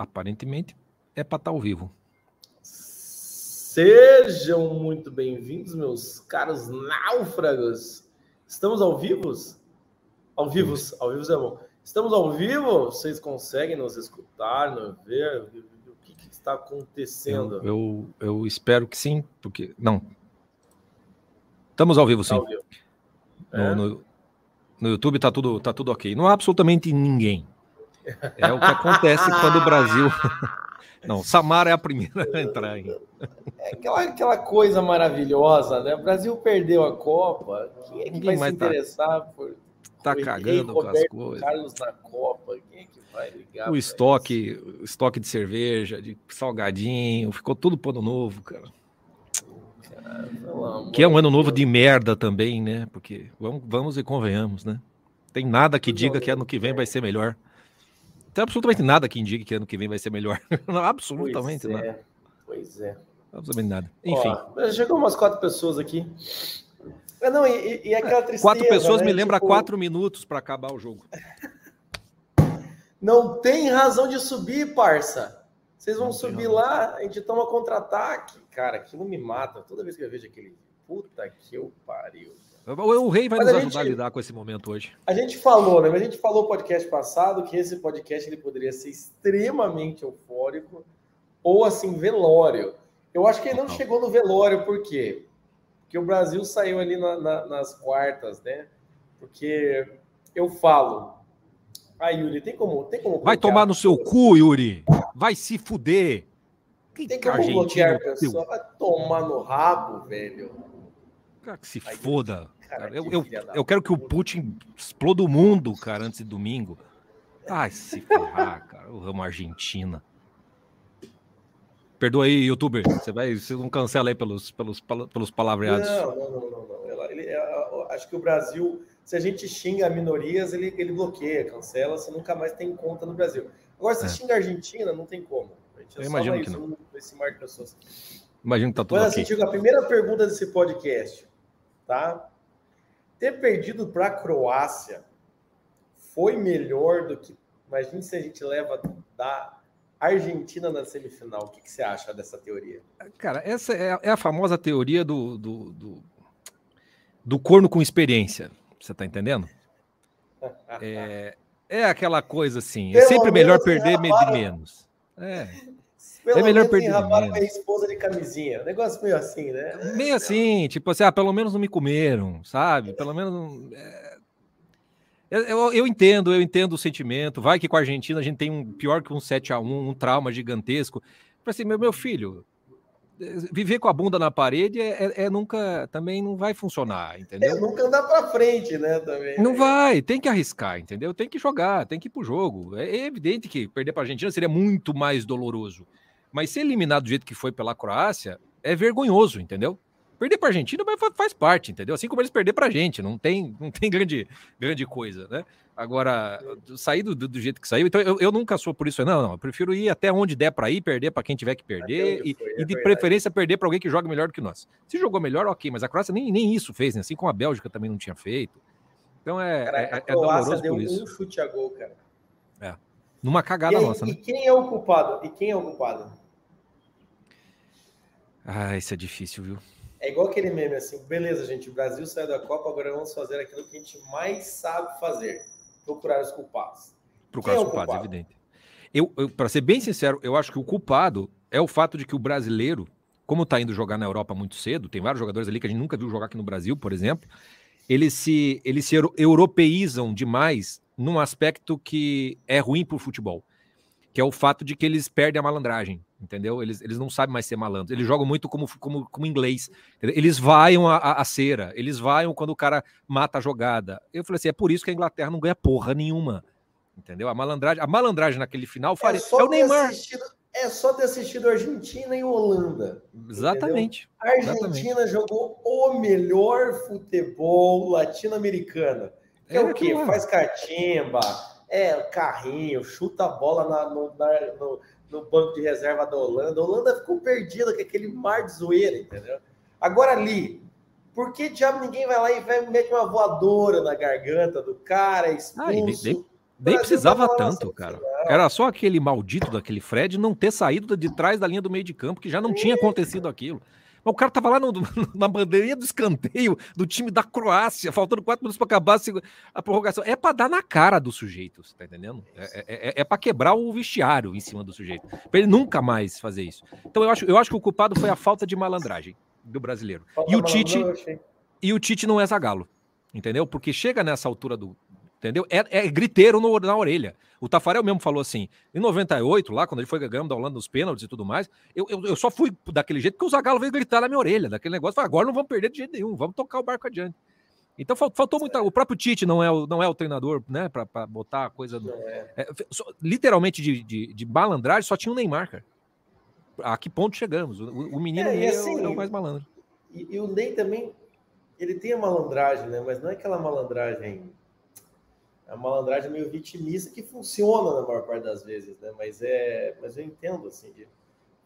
aparentemente é para estar tá ao vivo. Sejam muito bem-vindos, meus caros náufragos. Estamos ao vivo? Ao vivo, ao vivo é bom. Estamos ao vivo? Vocês conseguem nos escutar, nos ver? O que, que está acontecendo? Eu, eu, eu, espero que sim, porque. Não. Estamos ao vivo, sim. Tá ao vivo. É? No, no, no, YouTube está tudo, tá tudo ok. Não há absolutamente ninguém. É o que acontece quando o Brasil. Não, Samara é a primeira a entrar aí. É aquela, aquela coisa maravilhosa, né? O Brasil perdeu a Copa. Quem é que vai se tá interessar tá, por. Tá cagando com as coisas. Carlos na Copa. Quem é que vai ligar? O estoque, o estoque de cerveja, de salgadinho, ficou tudo pro ano novo, cara. que é um ano novo de merda também, né? Porque vamos, vamos e convenhamos, né? Tem nada que diga que ano que vem vai ser melhor tem absolutamente nada que indique que ano que vem vai ser melhor. absolutamente pois nada. É, pois é. Absolutamente nada. Enfim. Ó, chegou umas quatro pessoas aqui. É, não, e, e aquela tristeza. Quatro pessoas né? me lembra tipo... quatro minutos para acabar o jogo. Não tem razão de subir, parça. Vocês vão não subir lá, a gente toma contra-ataque. Cara, aquilo me mata. Toda vez que eu vejo aquele. Puta que eu pariu. O rei vai Mas nos a ajudar gente, a lidar com esse momento hoje. A gente falou, né? A gente falou no podcast passado que esse podcast ele poderia ser extremamente eufórico ou assim, velório. Eu acho que ele não chegou no velório, por quê? Porque o Brasil saiu ali na, na, nas quartas, né? Porque eu falo. Ah, Yuri, tem como. Tem como Vai tomar no seu cu, Yuri. Vai se fuder. Que tem como bloquear a pessoa? Vai tomar no rabo, velho. Cara, que se Aí, foda. Cara, eu, eu, eu quero que o Putin exploda o mundo, cara, antes de domingo. Ai, se ferrar, cara. Eu amo a Argentina. Perdoa aí, youtuber. Você vai, você não cancela aí pelos, pelos, pelos palavreados. Não, não, não, não. não. Ele, ele, acho que o Brasil, se a gente xinga minorias, ele, ele bloqueia, cancela, você nunca mais tem conta no Brasil. Agora, se é. xinga a Argentina, não tem como. A gente Eu imagino que não. Esse mar de pessoas. Imagino que tá tudo Mas, assim, okay. a primeira pergunta desse podcast tá? Ter perdido para a Croácia foi melhor do que. Imagine se a gente leva da Argentina na semifinal. O que, que você acha dessa teoria? Cara, essa é, é a famosa teoria do, do, do, do, corno com experiência. Você tá entendendo? É, é aquela coisa assim. É sempre melhor perder de menos. É. Pelo é melhor perder menos. minha esposa de camisinha. negócio meio assim, né? Meio assim, tipo assim, ah, pelo menos não me comeram, sabe? Pelo menos. É... Eu, eu, entendo, eu entendo o sentimento. Vai que com a Argentina a gente tem um pior que um 7 a 1 um trauma gigantesco. Assim, meu, meu filho, viver com a bunda na parede é, é, é, nunca também não vai funcionar, entendeu? É, nunca andar para frente, né? Também. Não vai, tem que arriscar, entendeu? Tem que jogar, tem que ir pro jogo. É, é evidente que perder para a Argentina seria muito mais doloroso. Mas ser eliminado do jeito que foi pela Croácia é vergonhoso, entendeu? Perder para a Argentina faz parte, entendeu? Assim como eles perder para a gente, não tem, não tem grande, grande coisa, né? Agora, sair do, do, jeito que saiu, então eu, eu nunca sou por isso, não, não, eu prefiro ir até onde der para ir, perder para quem tiver que perder e, foi, é e, de preferência perder para alguém que joga melhor do que nós. Se jogou melhor, ok, mas a Croácia nem, nem isso fez, né? assim como a Bélgica também não tinha feito. Então é, cara, é, é doloroso deu por isso. um chute a gol, cara. É. Numa cagada aí, nossa, né? E quem é o culpado? E quem é o culpado? Ah, isso é difícil, viu? É igual aquele meme assim, beleza, gente, o Brasil saiu da Copa, agora vamos fazer aquilo que a gente mais sabe fazer, procurar os culpados. Procurar os é culpados, culpado? evidente. Eu, eu para ser bem sincero, eu acho que o culpado é o fato de que o brasileiro, como está indo jogar na Europa muito cedo, tem vários jogadores ali que a gente nunca viu jogar aqui no Brasil, por exemplo, eles se, eles se europeizam demais num aspecto que é ruim para o futebol, que é o fato de que eles perdem a malandragem entendeu? Eles, eles não sabem mais ser malandros. Eles jogam muito como, como, como inglês. Entendeu? Eles vaiam a, a, a, cera, eles vaiam quando o cara mata a jogada. Eu falei assim: é por isso que a Inglaterra não ganha porra nenhuma. Entendeu? A malandragem, a malandragem naquele final. É, é o Neymar. É só ter assistido Argentina e Holanda. Exatamente. A Argentina exatamente. jogou o melhor futebol latino-americano. É, é o quê? Faz catimba, é carrinho, chuta a bola na, no, na, no, no banco de reserva da Holanda. A Holanda ficou perdida com aquele mar de zoeira, entendeu? Agora ali, por que diabo ninguém vai lá e vai meter uma voadora na garganta do cara, expulso? Ah, nem, nem, nem precisava tanto, cara. Era só aquele maldito daquele Fred não ter saído de trás da linha do meio de campo, que já não tinha acontecido aquilo. Mas o cara tava lá no, na bandeirinha do escanteio do time da Croácia, faltando quatro minutos para acabar a prorrogação. É para dar na cara do sujeito, você tá entendendo? É, é, é, é para quebrar o vestiário em cima do sujeito. Para ele nunca mais fazer isso. Então eu acho, eu acho que o culpado foi a falta de malandragem do brasileiro. Falta e o Tite. E o Tite não é zagalo. Entendeu? Porque chega nessa altura do, entendeu? É, é griteiro no, na orelha. O Tafarel mesmo falou assim, em 98, lá, quando ele foi ganhando da Holanda nos pênaltis e tudo mais, eu, eu, eu, só fui daquele jeito porque o Zagallo veio gritar na minha orelha, daquele negócio, falei, agora não vamos perder de jeito nenhum, vamos tocar o barco adiante. Então faltou muito. O próprio Tite não é o, não é o treinador, né? Para botar a coisa. Do, é. É, só, literalmente de, de, de malandragem, só tinha o Neymar, cara. A que ponto chegamos? O, o menino é, assim, é, o mais malandro. E, e, o Ney também, ele tem a malandragem, né? Mas não é aquela malandragem a malandragem meio vitimista que funciona na maior parte das vezes, né? Mas é, mas eu entendo assim, de,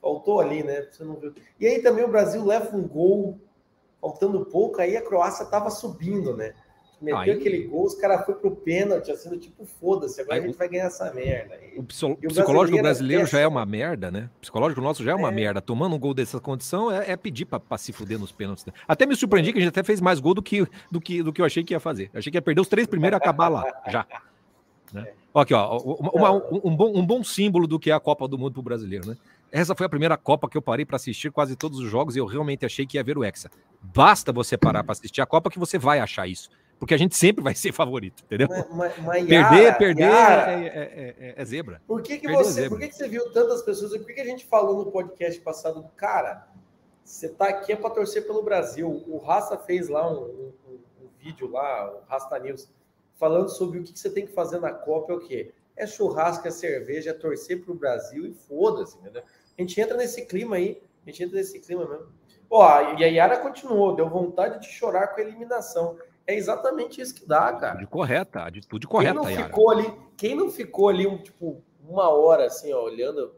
faltou ali, né? Você não viu. E aí também o Brasil leva um gol faltando pouco, aí a Croácia tava subindo, né? Meteu aí... aquele gol, os caras foi pro pênalti, assim, tipo, foda-se, agora aí, a gente vai ganhar essa merda. E, o, o psicológico brasileiro já é uma merda, né? O psicológico nosso já é uma é. merda. Tomando um gol dessa condição é, é pedir pra, pra, se fuder nos pênaltis. Né? Até me surpreendi que a gente até fez mais gol do que, do que, do que eu achei que ia fazer. Eu achei que ia perder os três primeiros e acabar lá, já. Né? Aqui, ó, uma, um, um, bom, um bom símbolo do que é a Copa do Mundo pro brasileiro, né? Essa foi a primeira Copa que eu parei para assistir quase todos os jogos e eu realmente achei que ia ver o Hexa. Basta você parar para assistir a Copa que você vai achar isso porque a gente sempre vai ser favorito, entendeu? Mas, perder, Yara, perder Yara, é, é, é, é, zebra. Por que, que você, por que, que você viu tantas pessoas? Por que, que a gente falou no podcast passado, cara? Você tá aqui é para torcer pelo Brasil. O Rasta fez lá um, um, um, vídeo lá, o Rasta News, falando sobre o que, que você tem que fazer na Copa é o quê? É churrasco, é cerveja, é torcer pro Brasil e foda-se, entendeu? A gente entra nesse clima aí, a gente entra nesse clima mesmo. Ó, e a Yara continuou, deu vontade de chorar com a eliminação. É exatamente isso que dá, cara. Atitude correta, atitude correta, quem não ficou ali, Quem não ficou ali, um, tipo, uma hora, assim, ó, olhando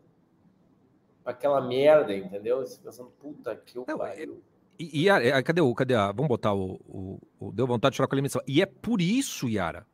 aquela merda, entendeu? Pensando, puta que eu pariu. E, e a, cadê o, cadê a, vamos botar o, o, o, deu vontade de chorar com a eliminação. E é por isso, Yara,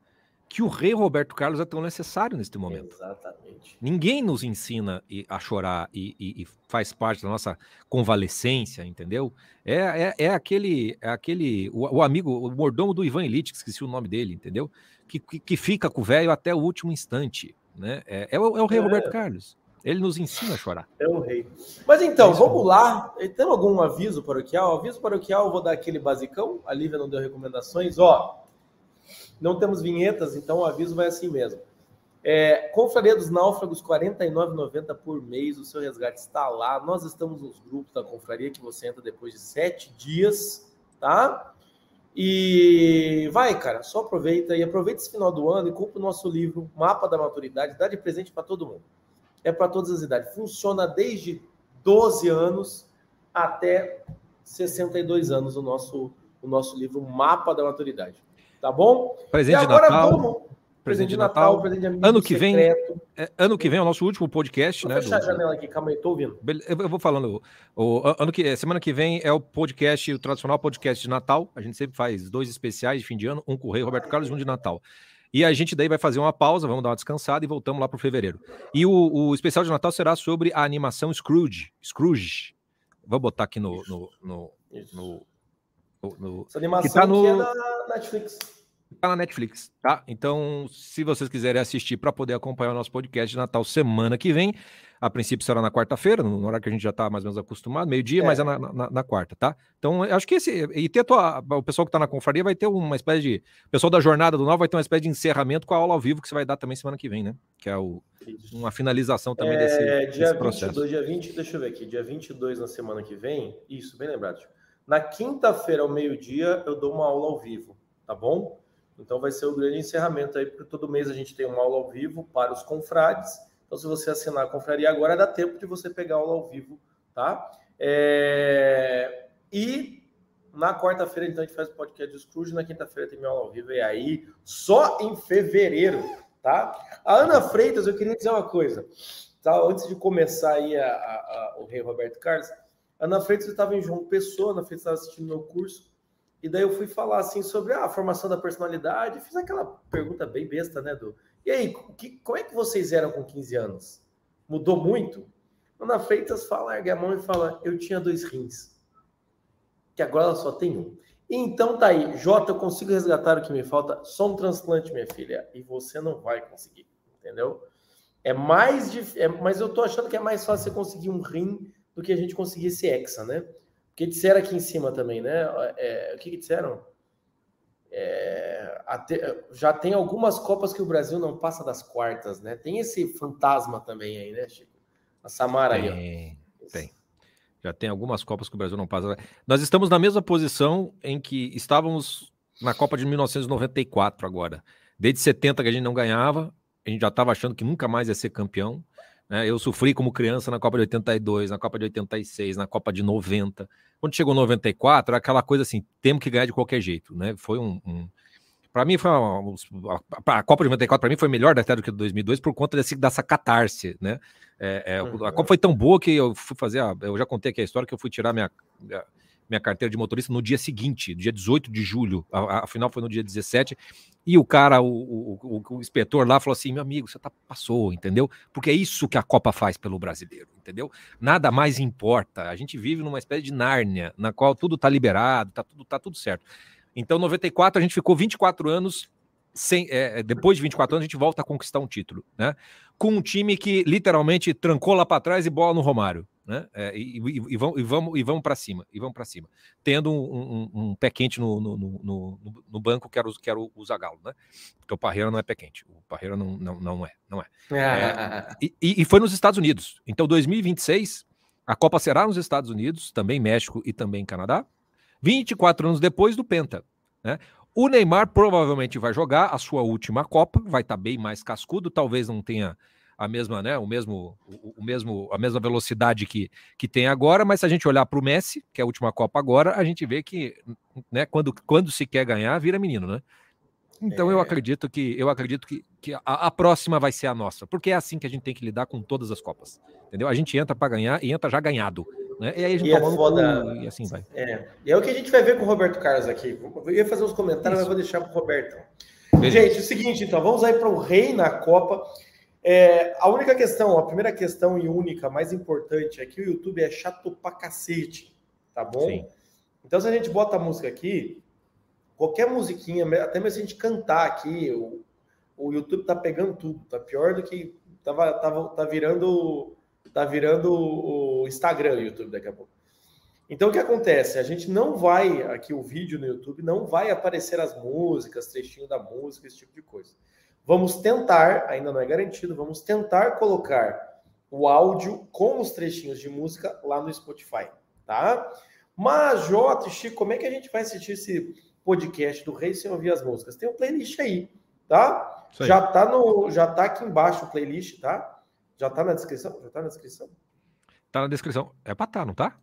que o rei Roberto Carlos é tão necessário neste momento. Exatamente. Ninguém nos ensina a chorar e, e, e faz parte da nossa convalescência, entendeu? É, é, é aquele, é aquele o, o, amigo, o mordomo do Ivan Elite, esqueci o nome dele, entendeu? Que, que, que fica com o velho até o último instante, né? É, é, o, é o rei é. Roberto Carlos. Ele nos ensina a chorar. É o rei. Mas então, é vamos lá. Tem algum aviso paroquial? Aviso paroquial, vou dar aquele basicão. A Lívia não deu recomendações. Ó, não temos vinhetas, então o aviso vai assim mesmo. É, Confraria dos Náufragos, R$ 49,90 por mês. O seu resgate está lá. Nós estamos nos grupos da Confraria que você entra depois de sete dias, tá? E vai, cara, só aproveita e aproveita esse final do ano e compra o nosso livro Mapa da Maturidade. Dá de presente para todo mundo. É para todas as idades. Funciona desde 12 anos até 62 anos o nosso, o nosso livro Mapa da Maturidade. Tá bom? Presente de Natal. Vamos... Presente de Natal, presente de amigo, ano que vem, é, ano que vem é o nosso último podcast, vou né? Fechar do... a janela aqui, calma aí, tô ouvindo. Eu vou falando. O, ano que semana que vem é o podcast, o tradicional podcast de Natal. A gente sempre faz dois especiais de fim de ano, um com o Rei Roberto Carlos e um de Natal. E a gente daí vai fazer uma pausa, vamos dar uma descansada e voltamos lá para o fevereiro. E o, o, especial de Natal será sobre a animação Scrooge. Scrooge. Vou botar aqui no, no, no, no no, Essa animação que tá no... é da Netflix. Tá na Netflix, tá? Então, se vocês quiserem assistir para poder acompanhar o nosso podcast de Natal semana que vem, a princípio será na quarta-feira, no horário que a gente já está mais ou menos acostumado, meio-dia, é. mas é na, na, na, quarta, tá? Então, acho que esse. E ter tua, o pessoal que está na confraria vai ter uma espécie de. O pessoal da Jornada do Nó vai ter uma espécie de encerramento com a aula ao vivo que você vai dar também semana que vem, né? Que é o, uma finalização também é, desse, dia desse processo. 22, dia 20, deixa eu ver aqui, dia 22 na semana que vem, isso, bem lembrado. Na quinta-feira, ao meio-dia, eu dou uma aula ao vivo, tá bom? Então vai ser o grande encerramento aí, porque todo mês a gente tem uma aula ao vivo para os confrades. Então, se você assinar a confraria agora, dá tempo de você pegar a aula ao vivo, tá? É... E na quarta-feira, então, a gente faz o podcast do Scrooge. Na quinta-feira tem minha aula ao vivo. E aí, só em fevereiro, tá? A Ana Freitas, eu queria dizer uma coisa. Tá? Antes de começar aí a, a, a, o Rei Roberto Carlos, Ana Freitas estava em João Pessoa, Ana Freitas estava assistindo meu curso, E daí eu fui falar assim sobre a formação da personalidade, fiz aquela pergunta bem besta, né, do E aí, que, como é que vocês eram com 15 anos? Mudou muito? Ana Freitas fala, ergue a mão e fala: Eu tinha dois rins, que agora ela só tem um. Então tá aí, Jota, eu consigo resgatar o que me falta, só um transplante, minha filha, e você não vai conseguir, entendeu? É mais difícil, é, mas eu tô achando que é mais fácil você conseguir um rim do que a gente conseguir esse hexa, né? Porque disseram aqui em cima também, né? É, o que, que disseram? É, até, já tem algumas Copas que o Brasil não passa das quartas, né? Tem esse fantasma também aí, né, Chico? A Samara tem, aí. Ó. Tem. Já tem algumas Copas que o Brasil não passa. Nós estamos na mesma posição em que estávamos na Copa de 1994 agora. Desde 70 que a gente não ganhava, a gente já estava achando que nunca mais ia ser campeão. Né? Eu sofri como criança na Copa de 82, na Copa de 86, na Copa de 90. Quando chegou 94, era aquela coisa assim, temos que ganhar de qualquer jeito. Né? Foi um, um para mim foi uma, a Copa de 94 para mim foi melhor até do que 2002 por conta desse, dessa catarse, né? É, é, uhum. A Copa foi tão boa que eu fui fazer, a, eu já contei aqui a história que eu fui tirar minha, minha carteira de motorista no dia seguinte, dia 18 de julho, a, a final foi no dia 17, e o cara, o, o, o, inspetor lá falou assim: meu amigo, você tá, passou, entendeu? Porque é isso que a Copa faz pelo brasileiro, entendeu? Nada mais importa. A gente vive numa espécie de Nárnia, na qual tudo tá liberado, tá tudo, tá tudo certo. Então, 94, a gente ficou 24 aanos sem, é, é, depois de 24 anos, a gente volta a conquistar um título, né? Com um time que literalmente trancou lá para trás e bola no Romário, né? É, e, e, e, vamos, e vamos, e vamos para cima, e vamos para cima, tendo um, um, um, pé quente no, no, no, no, banco que era, o, que era o Zagallo, né? Porque o Parreira não é pé quente, o Parreira não, não, não é, não é. é e, e foi nos Estados Unidos. Então, 2026, a Copa será nos Estados Unidos, também México e também Canadá. 24 anos depois do Penta. Né? O Neymar provavelmente vai jogar a sua última Copa, vai estar tá bem mais cascudo, talvez não tenha a mesma, né, o mesmo, o, o, mesmo, a mesma velocidade que, que tem agora, mas se a gente olhar para o Messi, que é a última Copa agora, a gente vê que, né, quando, quando se quer ganhar, vira menino, né? Então é. eu acredito que eu acredito que, que a, a, próxima vai ser a nossa, porque é assim que a gente tem que lidar com todas as copas, entendeu? A gente entra para ganhar e entra já ganhado. Né? E aí a gente e é foda... e assim vai. É. E é o que a gente vai ver com o Roberto Carlos aqui. Eu ia fazer uns comentários, Isso. mas vou deixar para o Roberto. Beleza. Gente, é o seguinte, então, vamos aí para o rei na Copa. É, a única questão, a primeira questão e única, mais importante, é que o YouTube é chato pra cacete, tá bom? Sim. Então, se a gente bota a música aqui, qualquer musiquinha, até mesmo se a gente cantar aqui, o, o YouTube tá pegando tudo, tá pior do que tava, tava, tá virando tá virando o Instagram, o YouTube daqui a pouco. Então o que acontece? A gente não vai aqui o vídeo no YouTube não vai aparecer as músicas, trechinho da música, esse tipo de coisa. Vamos tentar, ainda não é garantido, vamos tentar colocar o áudio com os trechinhos de música lá no Spotify, tá? Mas Jota, Chico, como é que a gente vai assistir esse podcast do Rei sem ouvir as músicas? Tem um playlist aí, tá? Já tá no, já tá aqui embaixo o playlist, tá? Já tá na descrição? Já tá na descrição? Tá na descrição. É pra tá, não tá?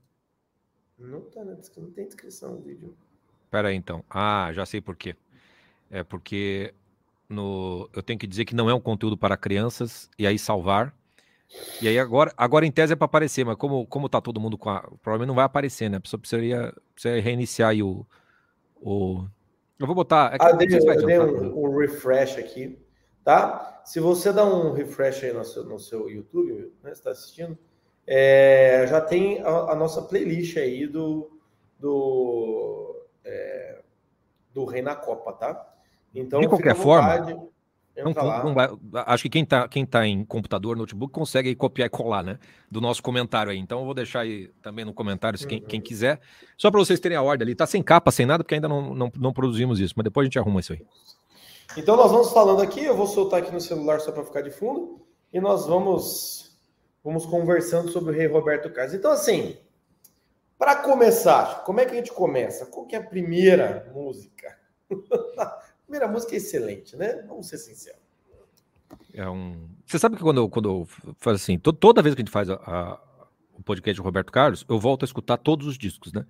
Não tá na descrição, não tem descrição no vídeo. Pera aí, então. Ah, já sei por quê. É porque no, eu tenho que dizer que não é um conteúdo para crianças e aí salvar. E aí agora, agora em tese é para aparecer, mas como, como tá todo mundo com a. Provavelmente não vai aparecer, né? A pessoa precisaria, precisaria reiniciar aí o. o... Eu vou botar. É ah, dei, eu dei um, um refresh aqui tá? Se você dá um refresh aí no seu, no seu YouTube, né, está assistindo, é, já tem a, a, nossa playlist aí do do é, do Rei na Copa, tá? Então, de qualquer forma, não, não vai, acho que quem está quem tá em computador, notebook, consegue copiar e colar, né? Do nosso comentário aí. Então eu vou deixar aí também no comentário, se quem, uhum. quem quiser. Só para vocês terem a ordem ali. Tá sem capa, sem nada, porque ainda não, não, não produzimos isso, mas depois a gente arruma isso aí. Então nós vamos falando aqui, eu vou soltar aqui no celular só para ficar de fundo, e nós vamos vamos conversando sobre o rei Roberto Carlos. Então assim, para começar, como é que a gente começa? Qual que é a primeira música? primeira música é excelente, né? Vamos ser sinceros. É um... Você sabe que quando eu, quando eu faço assim, toda vez que a gente faz a, a o podcast do Roberto Carlos, eu volto a escutar todos os discos, né?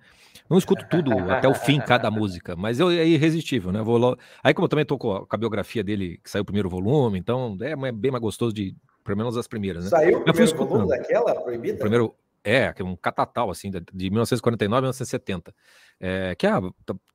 Não escuto tudo até o fim, cada música, mas eu, é irresistível, né? Vou lá... Aí, como eu também tô com a, com a, biografia dele, que saiu o primeiro volume, então é bem mais gostoso de, pelo menos as primeiras, né? Saiu o primeiro volume daquela, proibida? O primeiro, É, que é um catatal, assim, de 1949 a 1970. É, que, ah,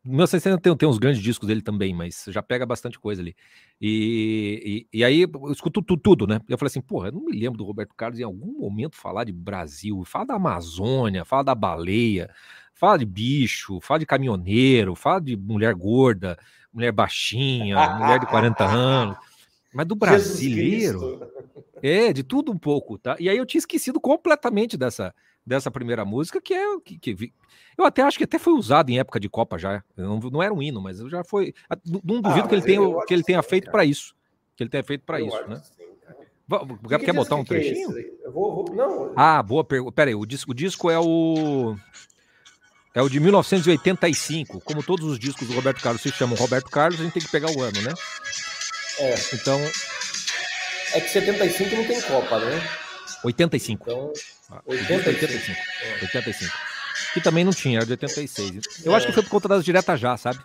1970 tem, tem uns grandes discos dele também, mas já pega bastante coisa ali. E, e, e aí eu escuto tudo, tudo, né? Eu falei assim, porra, eu não me lembro do Roberto Carlos em algum momento falar de Brasil, fala da Amazônia, fala da baleia, fala de bicho, fala de caminhoneiro, fala de mulher gorda, mulher baixinha, mulher de 40 anos. Mas do brasileiro. É, de tudo um pouco, tá? E aí eu tinha esquecido completamente dessa, dessa primeira música, que é que, que eu até acho que até foi usado em época de Copa já. Não, não era um hino, mas já foi. Não duvido ah, que ele tenha que ele tenha feito para isso. Que ele tenha feito para isso, né? Sim, Quer botar um é trechinho? É vou, vou, não. Ah, boa pergunta. Pera aí, o disco, o disco é o é o de 1985. Como todos os discos do Roberto Carlos se chamam Roberto Carlos, a gente tem que pegar o ano, né? É. Então. É que 75 não tem Copa, né? 85. Então. 85. 85. É. 85. Que também não tinha, era de 86. Eu é. acho que foi por conta das diretas já, sabe?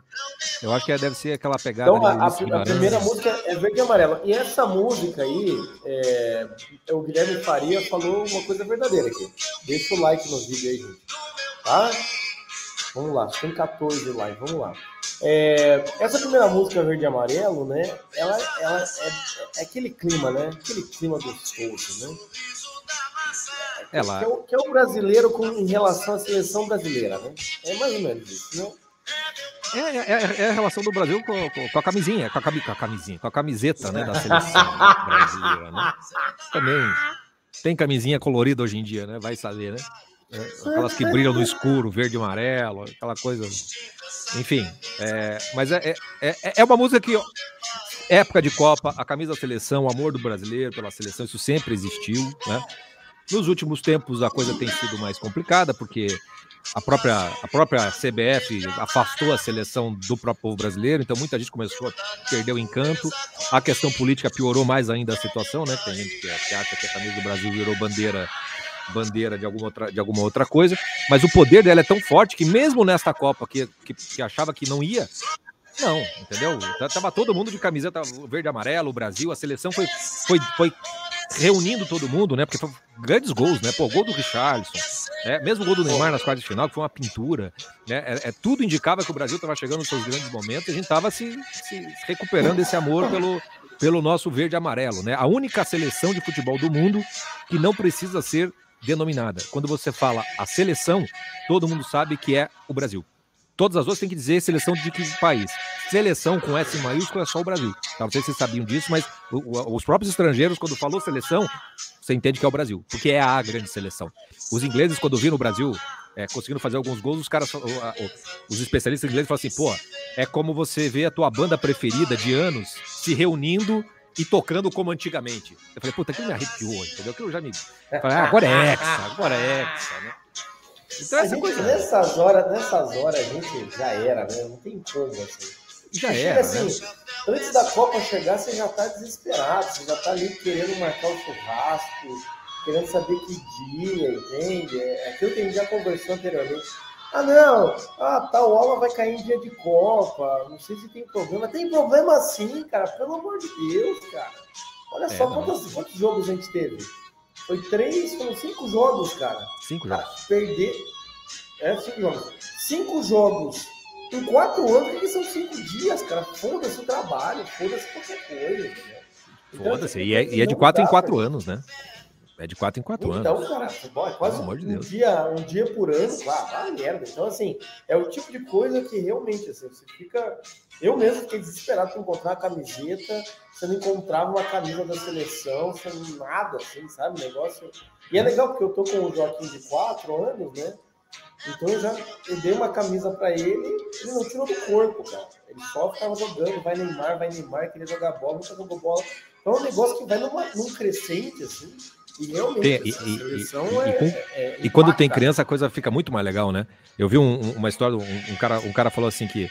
Eu acho que deve ser aquela pegada. Então, a, a, primeira música é verde e amarela. E essa música aí, é, o Guilherme Faria falou uma coisa verdadeira aqui. Deixa o like no vídeo aí, gente. Tá? Vamos lá, tem 14 likes, vamos lá. É, essa primeira música Verde e Amarelo, né? Ela, ela é, é, aquele clima, né? Aquele clima gostoso, né? Ela... Que, é o, que é o brasileiro com, em relação à seleção brasileira, né? É mais ou menos isso, né? É, é, é, a relação do Brasil com, com, com, a camisinha, com a, com a camisinha, com a camiseta, né, da seleção brasileira, né? Também tem camisinha colorida hoje em dia, né? Vai saber, né? É, aquelas que brilham no escuro, verde e amarelo, aquela coisa. Enfim, é, mas é, é, é, é uma música que, época de Copa, a camisa da seleção, o amor do brasileiro pela seleção, isso sempre existiu, né? Nos últimos tempos a coisa tem sido mais complicada, porque a própria, a própria CBF afastou a seleção do próprio povo brasileiro, então muita gente começou a perder o encanto. A questão política piorou mais ainda a situação, né? Tem gente que acha que a camisa do Brasil virou bandeira bandeira de alguma outra, de alguma outra coisa, mas o poder dela é tão forte que mesmo nesta Copa que, que, que achava que não ia, não, entendeu? Tava todo mundo de camiseta verde amarelo, o Brasil, a seleção foi, foi, foi reunindo todo mundo, né? Porque foi grandes gols, né? Pô, gol do Richarlison, é, mesmo gol do Neymar nas quartas de final, que foi uma pintura, né? É, é tudo indicava que o Brasil estava chegando nos seus grandes momentos e a gente estava se, se recuperando esse amor pelo, pelo nosso verde amarelo, né? A única seleção de futebol do mundo que não precisa ser denominada. Quando você fala a seleção, todo mundo sabe que é o Brasil. Todas as outras têm que dizer seleção de que país. Seleção com S maiúsculo é só o Brasil. Tá? Não sei se vocês sabiam disso, mas os próprios estrangeiros, quando falou seleção, você entende que é o Brasil, porque é a grande seleção. Os ingleses, quando viram o Brasil é, conseguindo fazer alguns gols, os caras, os especialistas ingleses falam assim, pô, é como você vê a tua banda preferida de anos se reunindo e tocando como antigamente. Eu falei, puta, aquilo me arrepiou, entendeu? Aquilo já me. Falei, ah, agora é Hexa, agora é Hexa, né? Então, essa gente, coisa... nessas, horas, nessas horas a gente já era, né? Não tem como, assim. Já era. Assim, né? Antes da Copa chegar, você já tá desesperado, você já tá ali querendo marcar o churrasco, querendo saber que dia, entende? É aquilo que a gente já conversou anteriormente. Ah, não, ah, tal aula vai cair em dia de Copa, não sei se tem problema. Tem problema sim, cara, pelo amor de Deus, cara. Olha é, só quantos, quantos, jogos a gente teve. Foi três, foram cinco jogos, cara. Cinco jogos. Ah, perder. É, cinco jogos. Cinco jogos em quatro anos, que são cinco dias, cara. Foda-se o trabalho, foda-se qualquer coisa, então, Foda-se, assim, e, é, e é de quatro em quatro anos, né? É de 4 em 4 então, anos. Então, cara, futebol é quase um, de dia, um dia por ano, vá, merda. Então, assim, é o tipo de coisa que realmente, assim, você fica. Eu mesmo fiquei desesperado por encontrar a camiseta, você não encontrava uma camisa da seleção, você não nada, assim, sabe? Negócio. E é legal porque eu tô com o Joaquim de 4 anos, né? Então eu já eu dei uma camisa para ele, ele não tirou do corpo, cara. Ele só ficava jogando, vai Neymar, vai Neymar, queria jogar bola, nunca jogou bola. Então é um negócio que vai numa, num crescente, assim, e realmente, tem, e, e, é, é, e, quando tem criança, a coisa fica muito mais legal, né? Eu vi um, uma história, um, um, cara, um cara falou assim que.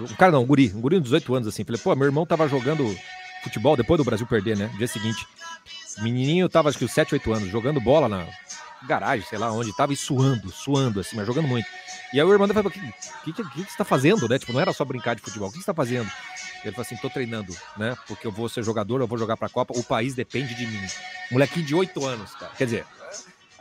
Um cara não, um guri, um guri de 18 anos, assim. Falei, pô, meu irmão tava jogando futebol depois do Brasil perder, né? Dia seguinte. Menininho tava, acho que os 7, 8 anos, jogando bola na garagem, sei lá onde, tava e suando, suando, assim, mas jogando muito. E aí o irmão dele falou: o que, que, que, que você tá fazendo, né? Tipo, não era só brincar de futebol, o que você tá fazendo? Ele falou assim: tô treinando, né? Porque eu vou ser jogador, eu vou jogar pra Copa, o país depende de mim. Molequinho de 8 anos, cara. Quer dizer,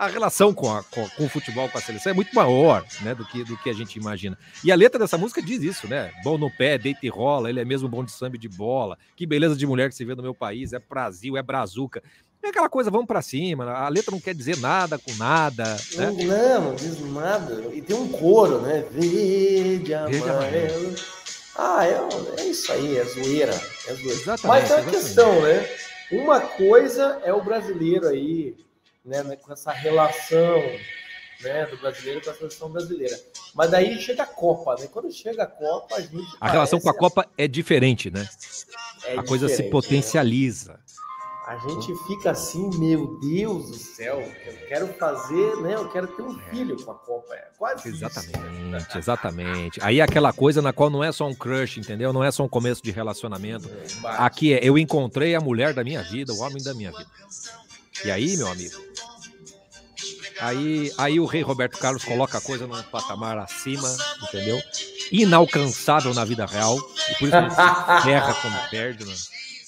a relação com, a, com, com, o futebol, com a seleção é muito maior, né, do que, do que a gente imagina. E a letra dessa música diz isso, né? Bom no pé, deita e rola, ele é mesmo bom de samba de bola. Que beleza de mulher que se vê no meu país, é Brasil, é brazuca. É aquela coisa, vamos para cima. A letra não quer dizer nada com nada. Né? Não, não, não diz nada. E tem um coro, né? Verde, amarelo. Ah, é, é isso aí, é zoeira. É zoeira. Exatamente, Mas tem uma questão, né? Uma coisa é o brasileiro aí, né, né, com essa relação né, do brasileiro com a seleção brasileira. Mas daí chega a Copa, né? Quando chega a Copa, a gente. A relação com a Copa é diferente, né? É a coisa se né? potencializa. A gente fica assim, meu Deus do céu, eu quero fazer, né? Eu quero ter um é. filho com a Copa. É quase Exatamente, isso. exatamente. Aí é aquela coisa na qual não é só um crush, entendeu? Não é só um começo de relacionamento. É, Aqui é, eu encontrei a mulher da minha vida, o homem da minha vida. E aí, meu amigo, Aí, aí o rei Roberto Carlos coloca a coisa num patamar acima, entendeu? Inalcançável na vida real. E por isso ele erra quando perde, né?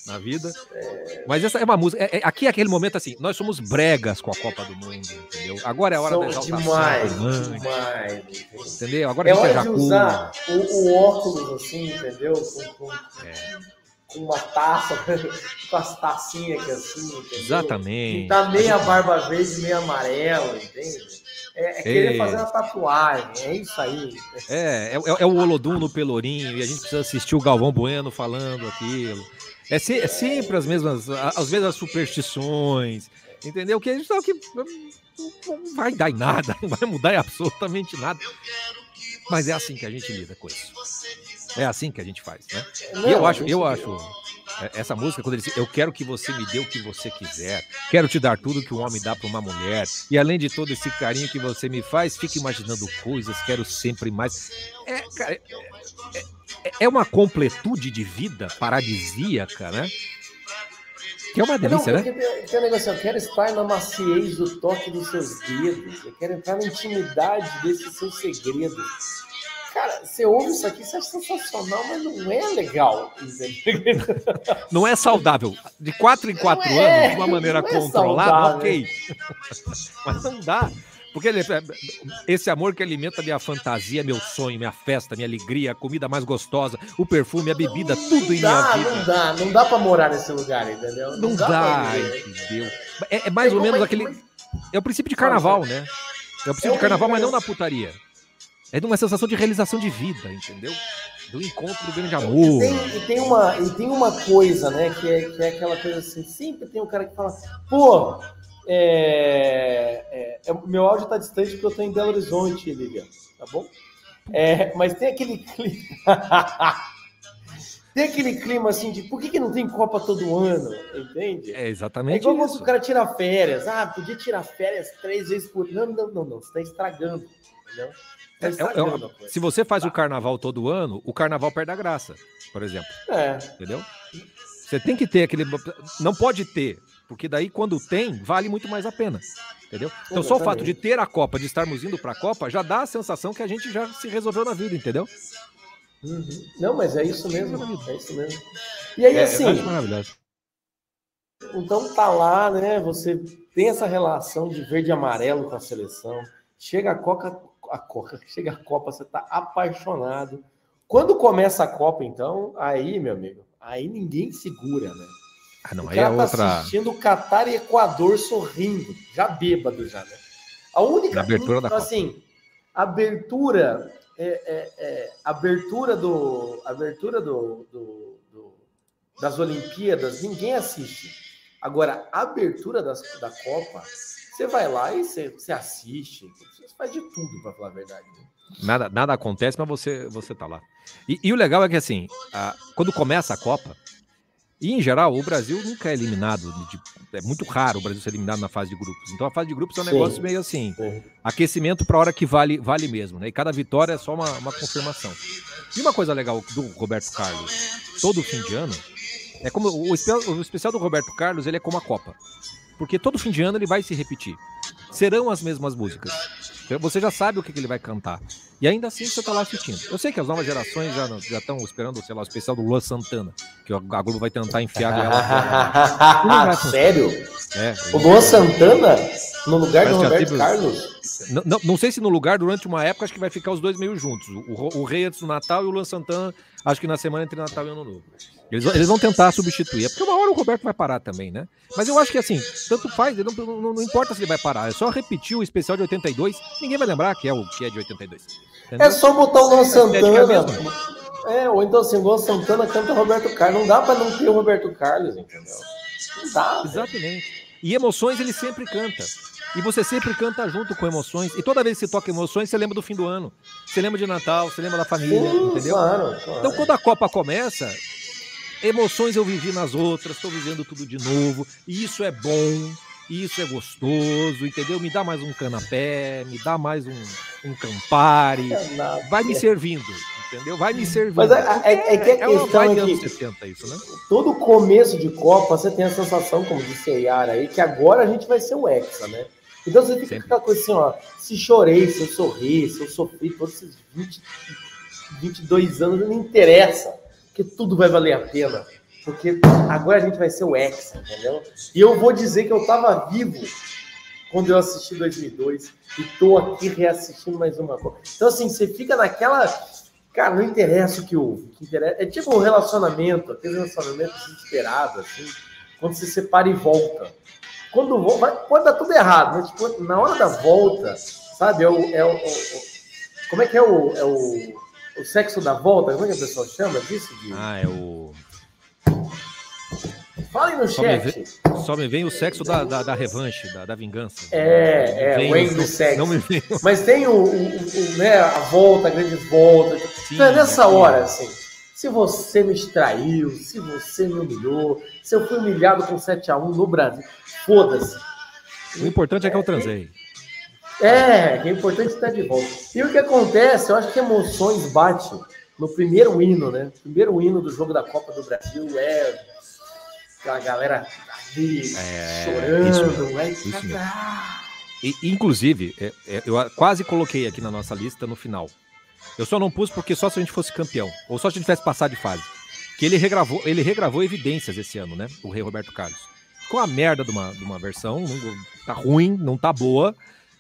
Na vida. É... Mas essa é uma música. É, é, aqui é aquele momento assim, nós somos bregas com a Copa do Mundo, entendeu? Agora é a hora da exaltação. Demais, demais. Entendeu? Agora é hora de usar o, o, óculos assim, entendeu? Com, com, é. com uma taça, com as tacinhas aqui assim, entendeu? Exatamente. Tá meia barba verde, meia amarela, entende? É, é querer fazer uma tatuagem, é isso aí. É, é, é, o Olodum no Pelourinho, e a gente precisa assistir o Galvão Bueno falando aquilo. É, se, é sempre as mesmas, as mesmas superstições, entendeu? Que a gente sabe que não vai dar em nada, não vai mudar em absolutamente nada. Mas é assim que a gente lida com isso. É assim que a gente faz, né? e eu acho, eu acho é, essa música quando ele diz eu quero que você me dê o que você quiser, quero te dar tudo que um homem dá para uma mulher e além de todo esse carinho que você me faz, fique imaginando coisas, quero sempre mais. É, cara, é, é é uma completude de vida paradisíaca, né? Que é uma delícia, não, né? Tem, tem um negócio, eu quero estar na maciez do toque dos seus dedos, eu quero entrar na intimidade desses seus segredos. Cara, você ouve isso aqui, você acha sensacional, mas não é legal. Não é saudável. De quatro em quatro é, anos, de uma maneira é controlada, ok. mas não dá. Porque ele, é, esse amor que alimenta minha fantasia, meu sonho, minha festa, minha alegria, a comida mais gostosa, o perfume, a bebida, não tudo dá, em minha vida. Não dá, não dá pra morar nesse lugar, entendeu? Não, não dá, dá entendeu? É, é mais ou menos aquele. É o princípio de carnaval, né? É o princípio é de carnaval, mas não na putaria. É de uma sensação de realização de vida, entendeu? Do encontro do grande amor. E tem, e tem, uma, e tem uma coisa, né? Que é, que é aquela coisa assim, sempre tem um cara que fala, pô, é, é, é, meu áudio está distante porque eu estou em Belo Horizonte, Lilian, tá bom? É, mas tem aquele clima. tem aquele clima assim de por que, que não tem Copa todo ano? Entende? É exatamente. É igual quando o cara tira férias. Ah, podia tirar férias três vezes por ano. Não, não, não, não. Você está estragando. Entendeu? Tá estragando é, é, se você faz tá. o carnaval todo ano, o carnaval perde a graça, por exemplo. É. Entendeu? Você tem que ter aquele. Não pode ter porque daí, quando tem, vale muito mais a pena. Entendeu? Então, só o fato de ter a Copa, de estarmos indo para a Copa, já dá a sensação que a gente já se resolveu na vida, entendeu? Uhum. Não, mas é isso mesmo. É isso mesmo. E aí, é, assim. É maravilhoso. Então tá lá, né? Você tem essa relação de verde e amarelo com a seleção. Chega a Coca, a Coca, chega a Copa, você tá apaixonado. Quando começa a Copa, então, aí, meu amigo, aí ninguém segura, né? Ah, não, o aí é tá outra. assistindo Catar e Equador sorrindo, já bêbado já, né? A única. Na abertura da assim, abertura é, é, é, abertura do abertura do, do, do, das Olimpíadas ninguém assiste. Agora, a abertura das, da Copa, você vai lá e você, você assiste, você faz de tudo, para falar a verdade. Né? Nada, nada acontece, mas você, você tá lá. E, e o legal é que assim, a, quando começa a Copa, e, em geral, o Brasil nunca é eliminado. De, é muito raro o Brasil ser eliminado na fase de grupos. Então, a fase de grupos é um Sim. negócio meio assim: Sim. aquecimento para a hora que vale, vale mesmo. Né? E cada vitória é só uma, uma confirmação. E uma coisa legal do Roberto Carlos, todo fim de ano, é como o, o especial do Roberto Carlos ele é como a Copa. Porque todo fim de ano ele vai se repetir. Serão as mesmas músicas. Você já sabe o que, que ele vai cantar. E ainda assim você está lá assistindo. Eu sei que as novas gerações já já estão esperando, sei lá, o especial do Luan Santana, que a Globo vai tentar enfiar ela. Sério? É, o Luan Santana? No lugar do Roberto Carlos? Não, não, não, sei se no lugar, durante uma época, acho que vai ficar os dois meio juntos. O, o Rei antes do Natal e o Luan Santana, acho que na semana entre Natal e Ano Novo. Eles, eles vão tentar substituir. É porque uma hora o Roberto vai parar também, né? Mas eu acho que assim, tanto faz, não, não, não, importa se ele vai parar. É só repetir o especial de 82, ninguém vai lembrar que é o que é de 82. Entendeu? É só botar o Luan Santana. É, ou então assim, o Luan Santana canta Roberto Carlos. Não dá pra não ter o Roberto Carlos, entendeu? Não dá. Exatamente. E emoções ele sempre canta. E você sempre canta junto com emoções. E toda vez que você toca emoções, você lembra do fim do ano. Você lembra de Natal, você lembra da família, Sim, entendeu? Claro, claro. Então, quando a Copa começa, emoções eu vivi nas outras, estou vivendo tudo de novo. E isso é bom, isso é gostoso, entendeu? Me dá mais um canapé, me dá mais um, um Campari. Vai me servindo, entendeu? Vai me servindo. Mas é, é, é que a é questão é que 60 isso, né? todo começo de Copa você tem a sensação, como disse a Yara aí, que agora a gente vai ser o Hexa, né? Então você fica com aquela coisa assim, ó, se chorei, se eu sorri, se eu sofri todos esses 20, 22 anos, não interessa, porque tudo vai valer a pena. Porque agora a gente vai ser o Hexa, entendeu? E eu vou dizer que eu tava vivo quando eu assisti 2002 e tô aqui reassistindo mais uma coisa. Então, assim, você fica naquela. Cara, não interessa o que houve. Que interessa... É tipo um relacionamento, aquele relacionamento desesperado, assim, quando você separa e volta. Quando volta, pode dar tudo errado, mas tipo, na hora da volta, sabe? É o, é o, o como é que é o, é o, o sexo da volta? Como é que a pessoa chama disso? De... Ah, é o. Falem no só chat. Me vem, só me vem o sexo da, da, da revanche, da, da vingança. É, é, o end do sexo. Não me vem. Mas tem o, o, o, né, a volta, a grande volta. Sim, então é nessa hora, assim. Se você me extraiu, se você me humilhou, se eu fui humilhado com 7x1 no Brasil, foda-se. O importante é que eu transei. É, que é importante estar de volta. E o que acontece, eu acho que emoções batem no primeiro hino, né? O primeiro hino do jogo da Copa do Brasil é aquela galera é, chorando, isso, é, isso mesmo. E, inclusive, é, é, eu quase coloquei aqui na nossa lista no final. Eu só não pus porque só se a gente fosse campeão, ou só se a gente tivesse passado de fase. Que ele regravou, ele regravou evidências esse ano, né? O Rei Roberto Carlos. Ficou uma merda de uma, de uma versão, não, tá ruim, não tá boa,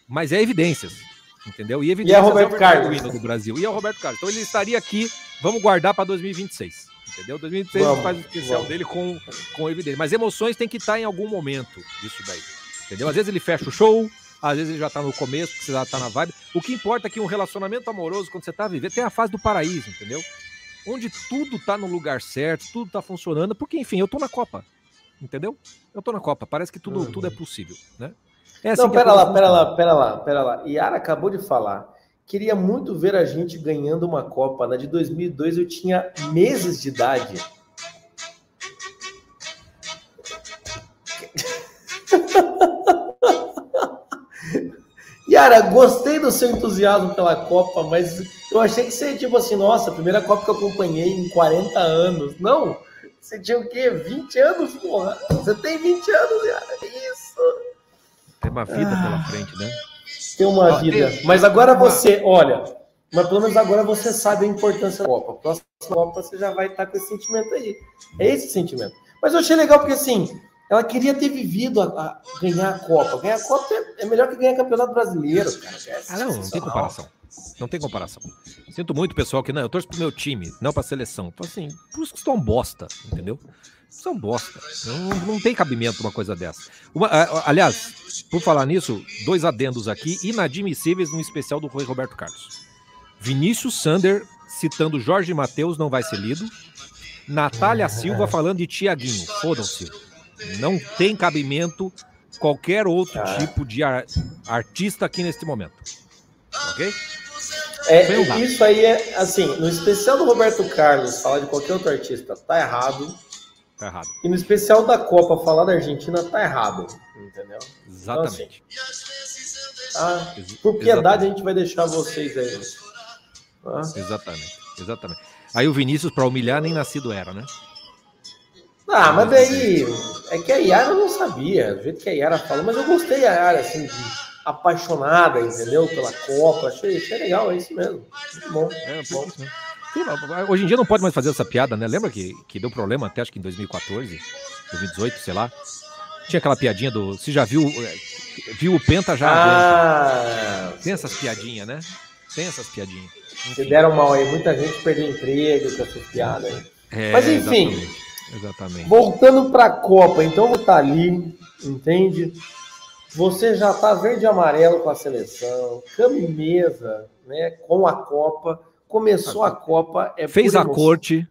mas é evidências. Entendeu? E evidências e é, Roberto é o Carlos. do Brasil. E é o Roberto Carlos. Então ele estaria aqui, vamos guardar para 2026. Entendeu? 2026 vamos, faz o especial vamos. dele com, com evidência. Mas emoções tem que estar em algum momento disso daí. Entendeu? Às vezes ele fecha o show, às vezes ele já tá no começo, porque você já tá na vibe. O que importa é que um relacionamento amoroso, quando você tá vivendo, tem a fase do paraíso, entendeu? Onde tudo tá no lugar certo, tudo tá funcionando, porque, enfim, eu tô na Copa. Entendeu? Eu tô na Copa, parece que tudo, uhum. tudo é possível, né? É assim Não, pera lá, pera lá, pera lá, pera lá. Yara acabou de falar. Queria muito ver a gente ganhando uma Copa. Na de 2002 eu tinha meses de idade. Yara, gostei do seu entusiasmo pela Copa, mas eu achei que você, tipo assim, nossa, a primeira Copa que eu acompanhei em 40 anos. Não, você tinha o quê? 20 anos, porra? Você tem 20 anos, Yara. Isso. Tem uma vida ah. pela frente, né? Tem uma vida. Tem... Mas agora você, olha, mas pelo menos agora você sabe a importância da Copa. Próxima Copa você já vai estar com esse sentimento aí. É esse sentimento. Mas eu achei legal porque assim, ela queria ter vivido a, a ganhar a Copa. Ganhar a Copa é, é melhor que ganhar Campeonato Brasileiro, cara. É ah, não, não tem comparação. Não tem comparação. Sinto muito, pessoal, que não, eu torço pro meu time, não pra seleção. Então, assim, por isso que estão bosta, entendeu? São bosta. Não, não tem cabimento uma coisa dessa. Uma, aliás, por falar nisso, dois adendos aqui, inadmissíveis no especial do Rui Roberto Carlos. Vinícius Sander citando Jorge Matheus não vai ser lido. Natália Silva falando de Tiaguinho. Fodam-se. Não tem cabimento qualquer outro ah. tipo de ar, artista aqui neste momento. Ok? É, isso aí é assim, no especial do Roberto Carlos, falar de qualquer outro artista tá errado. Tá errado. E no especial da Copa, falar da Argentina tá errado. Entendeu? Exatamente. Então, assim, ah, por piedade Exatamente. a gente vai deixar vocês aí. Ah. Exatamente. Exatamente. Aí o Vinícius, para humilhar, nem nascido era, né? Ah, mas daí. É que a Yara não sabia, do jeito que a Yara falou, mas eu gostei da Yara, assim, apaixonada, entendeu? Pela Copa. Achei, achei legal, é isso mesmo. Muito bom. É, bom. Hoje em dia não pode mais fazer essa piada, né? Lembra que, que deu problema até acho que em 2014, 2018, sei lá. Tinha aquela piadinha do. Você já viu. É, Viu o Penta já. Ah, tem essas piadinhas, né? Tem essas piadinhas. Se deram mal aí, muita gente perdeu emprego com essas piadas aí. É, Mas enfim, exatamente, exatamente. voltando para a Copa, então vou estar tá ali, entende? Você já está verde e amarelo com a seleção, cama mesa, né? Com a Copa, começou a Copa, é fez a corte,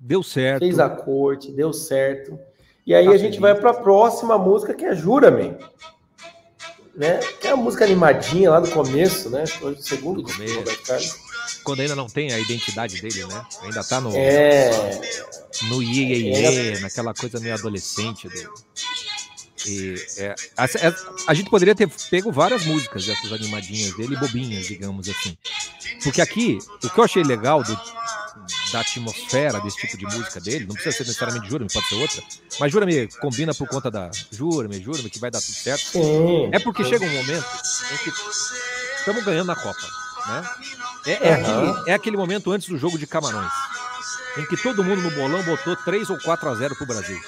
deu certo. Fez a corte, deu certo. E aí tá a gente feliz. vai para a próxima música que é Jura-me né? Que é a música animadinha lá do começo, né? O segundo do começo. Quando ainda não tem a identidade dele, né? Ainda tá no. É. No iê, iê, iê naquela coisa meio adolescente do. E, é, a, a, a, gente poderia ter pego várias músicas dessas animadinhas dele, bobinhas, digamos assim. Porque aqui, o que eu achei legal do, da atmosfera desse tipo de música dele, não precisa ser necessariamente Jura-me, pode ser outra, mas Jura-me combina por conta da Jura-me, Jura-me, que vai dar tudo certo. Sim, é porque sim. chega um momento em que estamos ganhando na Copa. Né? É, é, uhum. aquele, é aquele momento antes do jogo de Camarões, em que todo mundo no bolão botou 3 ou 4 a 0 pro Brasil.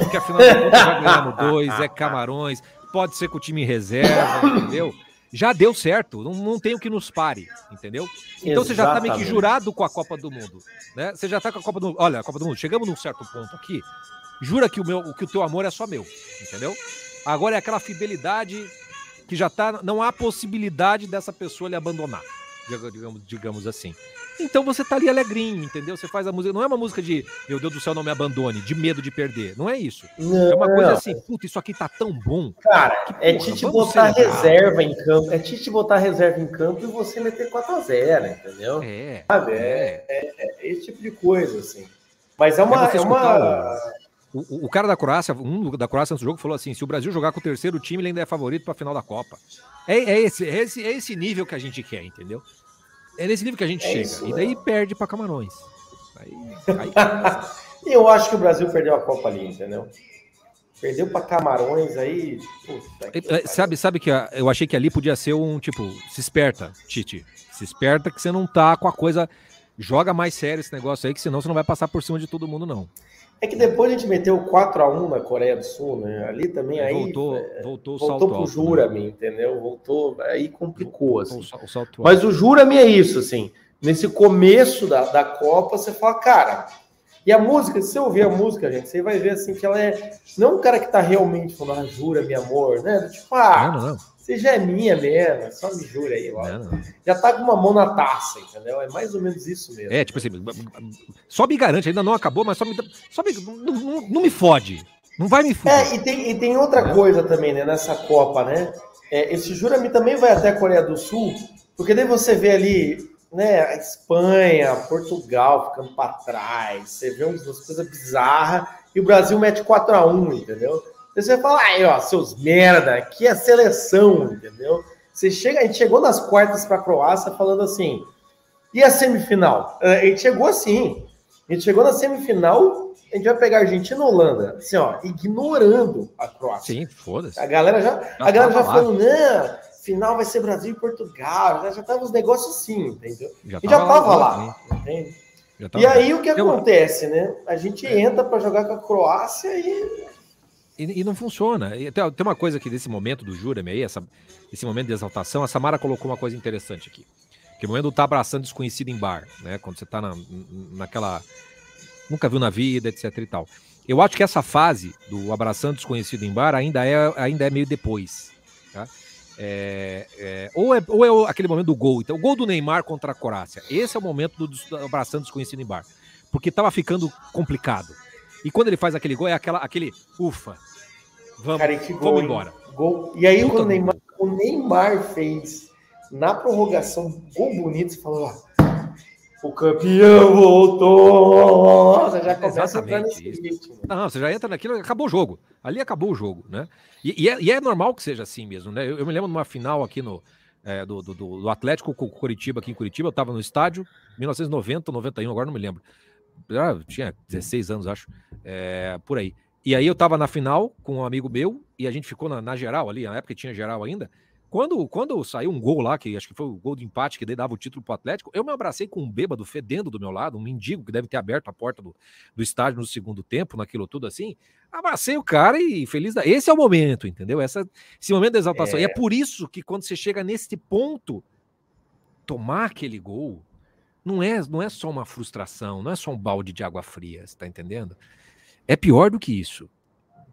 Porque afinal de contas já ganhamos dois, é Camarões, pode ser com o time reserva, entendeu? já deu certo, não, não tem o que nos pare, entendeu? Então Exatamente. você já está meio que jurado com a Copa do Mundo, né? Você já está com a Copa do Mundo. Olha, a Copa do Mundo, chegamos num certo ponto aqui, jura que o, meu, que o teu amor é só meu, entendeu? Agora é aquela fidelidade que já tá, não há possibilidade dessa pessoa lhe abandonar, digamos, digamos assim. Então você tá ali alegrinho, entendeu? Você faz a música. Não é uma música de meu Deus do céu, não me abandone, de medo de perder. Não é isso. Não, é uma coisa assim, puta, isso aqui tá tão bom. Cara, é Tite botar reserva em campo. É Tite botar reserva em campo e você meter 4x0, entendeu? É. Sabe? É, é, é, esse tipo de coisa, assim. Mas é uma. É, é uma... O, o, cara da Croácia, um da Croácia antes do jogo, falou assim: se o Brasil jogar com o terceiro time, ele ainda é favorito para a final da Copa. É, é, esse, é, esse, é esse nível que a gente quer, entendeu? É nesse nível que a gente é chega. Isso, e daí perde para Camarões. Aí, aí... eu acho que o Brasil perdeu a Copa ali, entendeu? Perdeu para Camarões aí. Puta, sabe, sabe que eu achei que ali podia ser um tipo, se esperta, Tite. Se esperta que você não tá com a coisa. Joga mais sério esse negócio aí, que senão você não vai passar por cima de todo mundo, não. É que depois a gente meteu 4x1 na Coreia do Sul, né? Ali também aí. Voltou, é, voltou, voltou pro alto, né? entendeu? Voltou, aí complicou, assim. O, o Mas o Jurami é isso, assim. Nesse começo da, da Copa, você fala, cara. E a música, se você ouvir a música, gente, você vai ver assim que ela é. Não um cara que tá realmente falando, ah, jura, meu amor, né? Tipo, ah, não, não, não. Você já é minha mesmo, só me jura aí. Ó. Não, Já tá com uma mão na taça, entendeu? É mais ou menos isso mesmo. É, tipo assim, só me garante, ainda não acabou, mas só me. Só me não, não, me fode. Não vai me foder. É, e tem, e tem outra é. coisa também, né, nessa Copa, né? É, esse jura-me também vai até a Coreia do Sul, porque daí você vê ali, né, a Espanha, Portugal ficando para trás, você vê umas coisas bizarras, e o Brasil mete 4 a 1 entendeu? Você vai falar, aí, ó, seus merda, aqui é seleção, entendeu? Você chega, a gente chegou nas quartas para a Croácia falando assim, e a semifinal? A gente chegou assim, a gente chegou na semifinal, a gente vai pegar a Argentina e Holanda, assim, ó, ignorando a Croácia. Sim, foda-se. A galera já, a galera já falando, não, final vai ser Brasil e Portugal, já, já tava os negócios assim, entendeu? Já e já tava lá, lá entende? e aí o que acontece, né? A gente é. entra para jogar com a Croácia e e, e, não funciona. E tem, uma coisa aqui desse momento do Jureme aí, essa, esse momento de exaltação, a Samara colocou uma coisa interessante aqui. Que o momento tá abraçando desconhecido em bar, né? Quando você tá na, naquela. Nunca viu na vida, etc e tal. Eu acho que essa fase do abraçando desconhecido em bar ainda é, ainda é meio depois. Tá? É, é, ou, é, ou é aquele momento do gol. Então, o gol do Neymar contra a Croácia. Esse é o momento do, do abraçando desconhecido em bar. Porque tava ficando complicado. E quando ele faz aquele gol, é aquela, aquele ufa, Vamos, Cara, gol, embora. Gol. E aí, o Neymar, o Neymar fez na prorrogação gol bonito, você falou: o campeão voltou. Você já começa a entrar nesse ritmo. Não, você já entra naquilo, acabou o jogo. Ali acabou o jogo, né? E, e, é, e é, normal que seja assim mesmo, né? Eu, eu me lembro de uma final aqui no. É, do, do, do, Atlético com o Curitiba aqui em Curitiba, eu estava no estádio, 1990, 91, agora não me lembro. Eu tinha 16 anos, acho, é, por aí. E aí eu tava na final com um amigo meu e a gente ficou na, na geral ali, na época tinha geral ainda. Quando, quando saiu um gol lá, que acho que foi o gol de empate que dava o título pro Atlético, eu me abracei com um bêbado fedendo do meu lado, um mendigo que deve ter aberto a porta do, do estádio no segundo tempo, naquilo tudo assim. Abracei o cara e feliz da. Esse é o momento, entendeu? Essa, esse momento da exaltação. É. E é por isso que quando você chega nesse ponto, tomar aquele gol não é, não é só uma frustração, não é só um balde de água fria, você tá entendendo? É pior do que isso.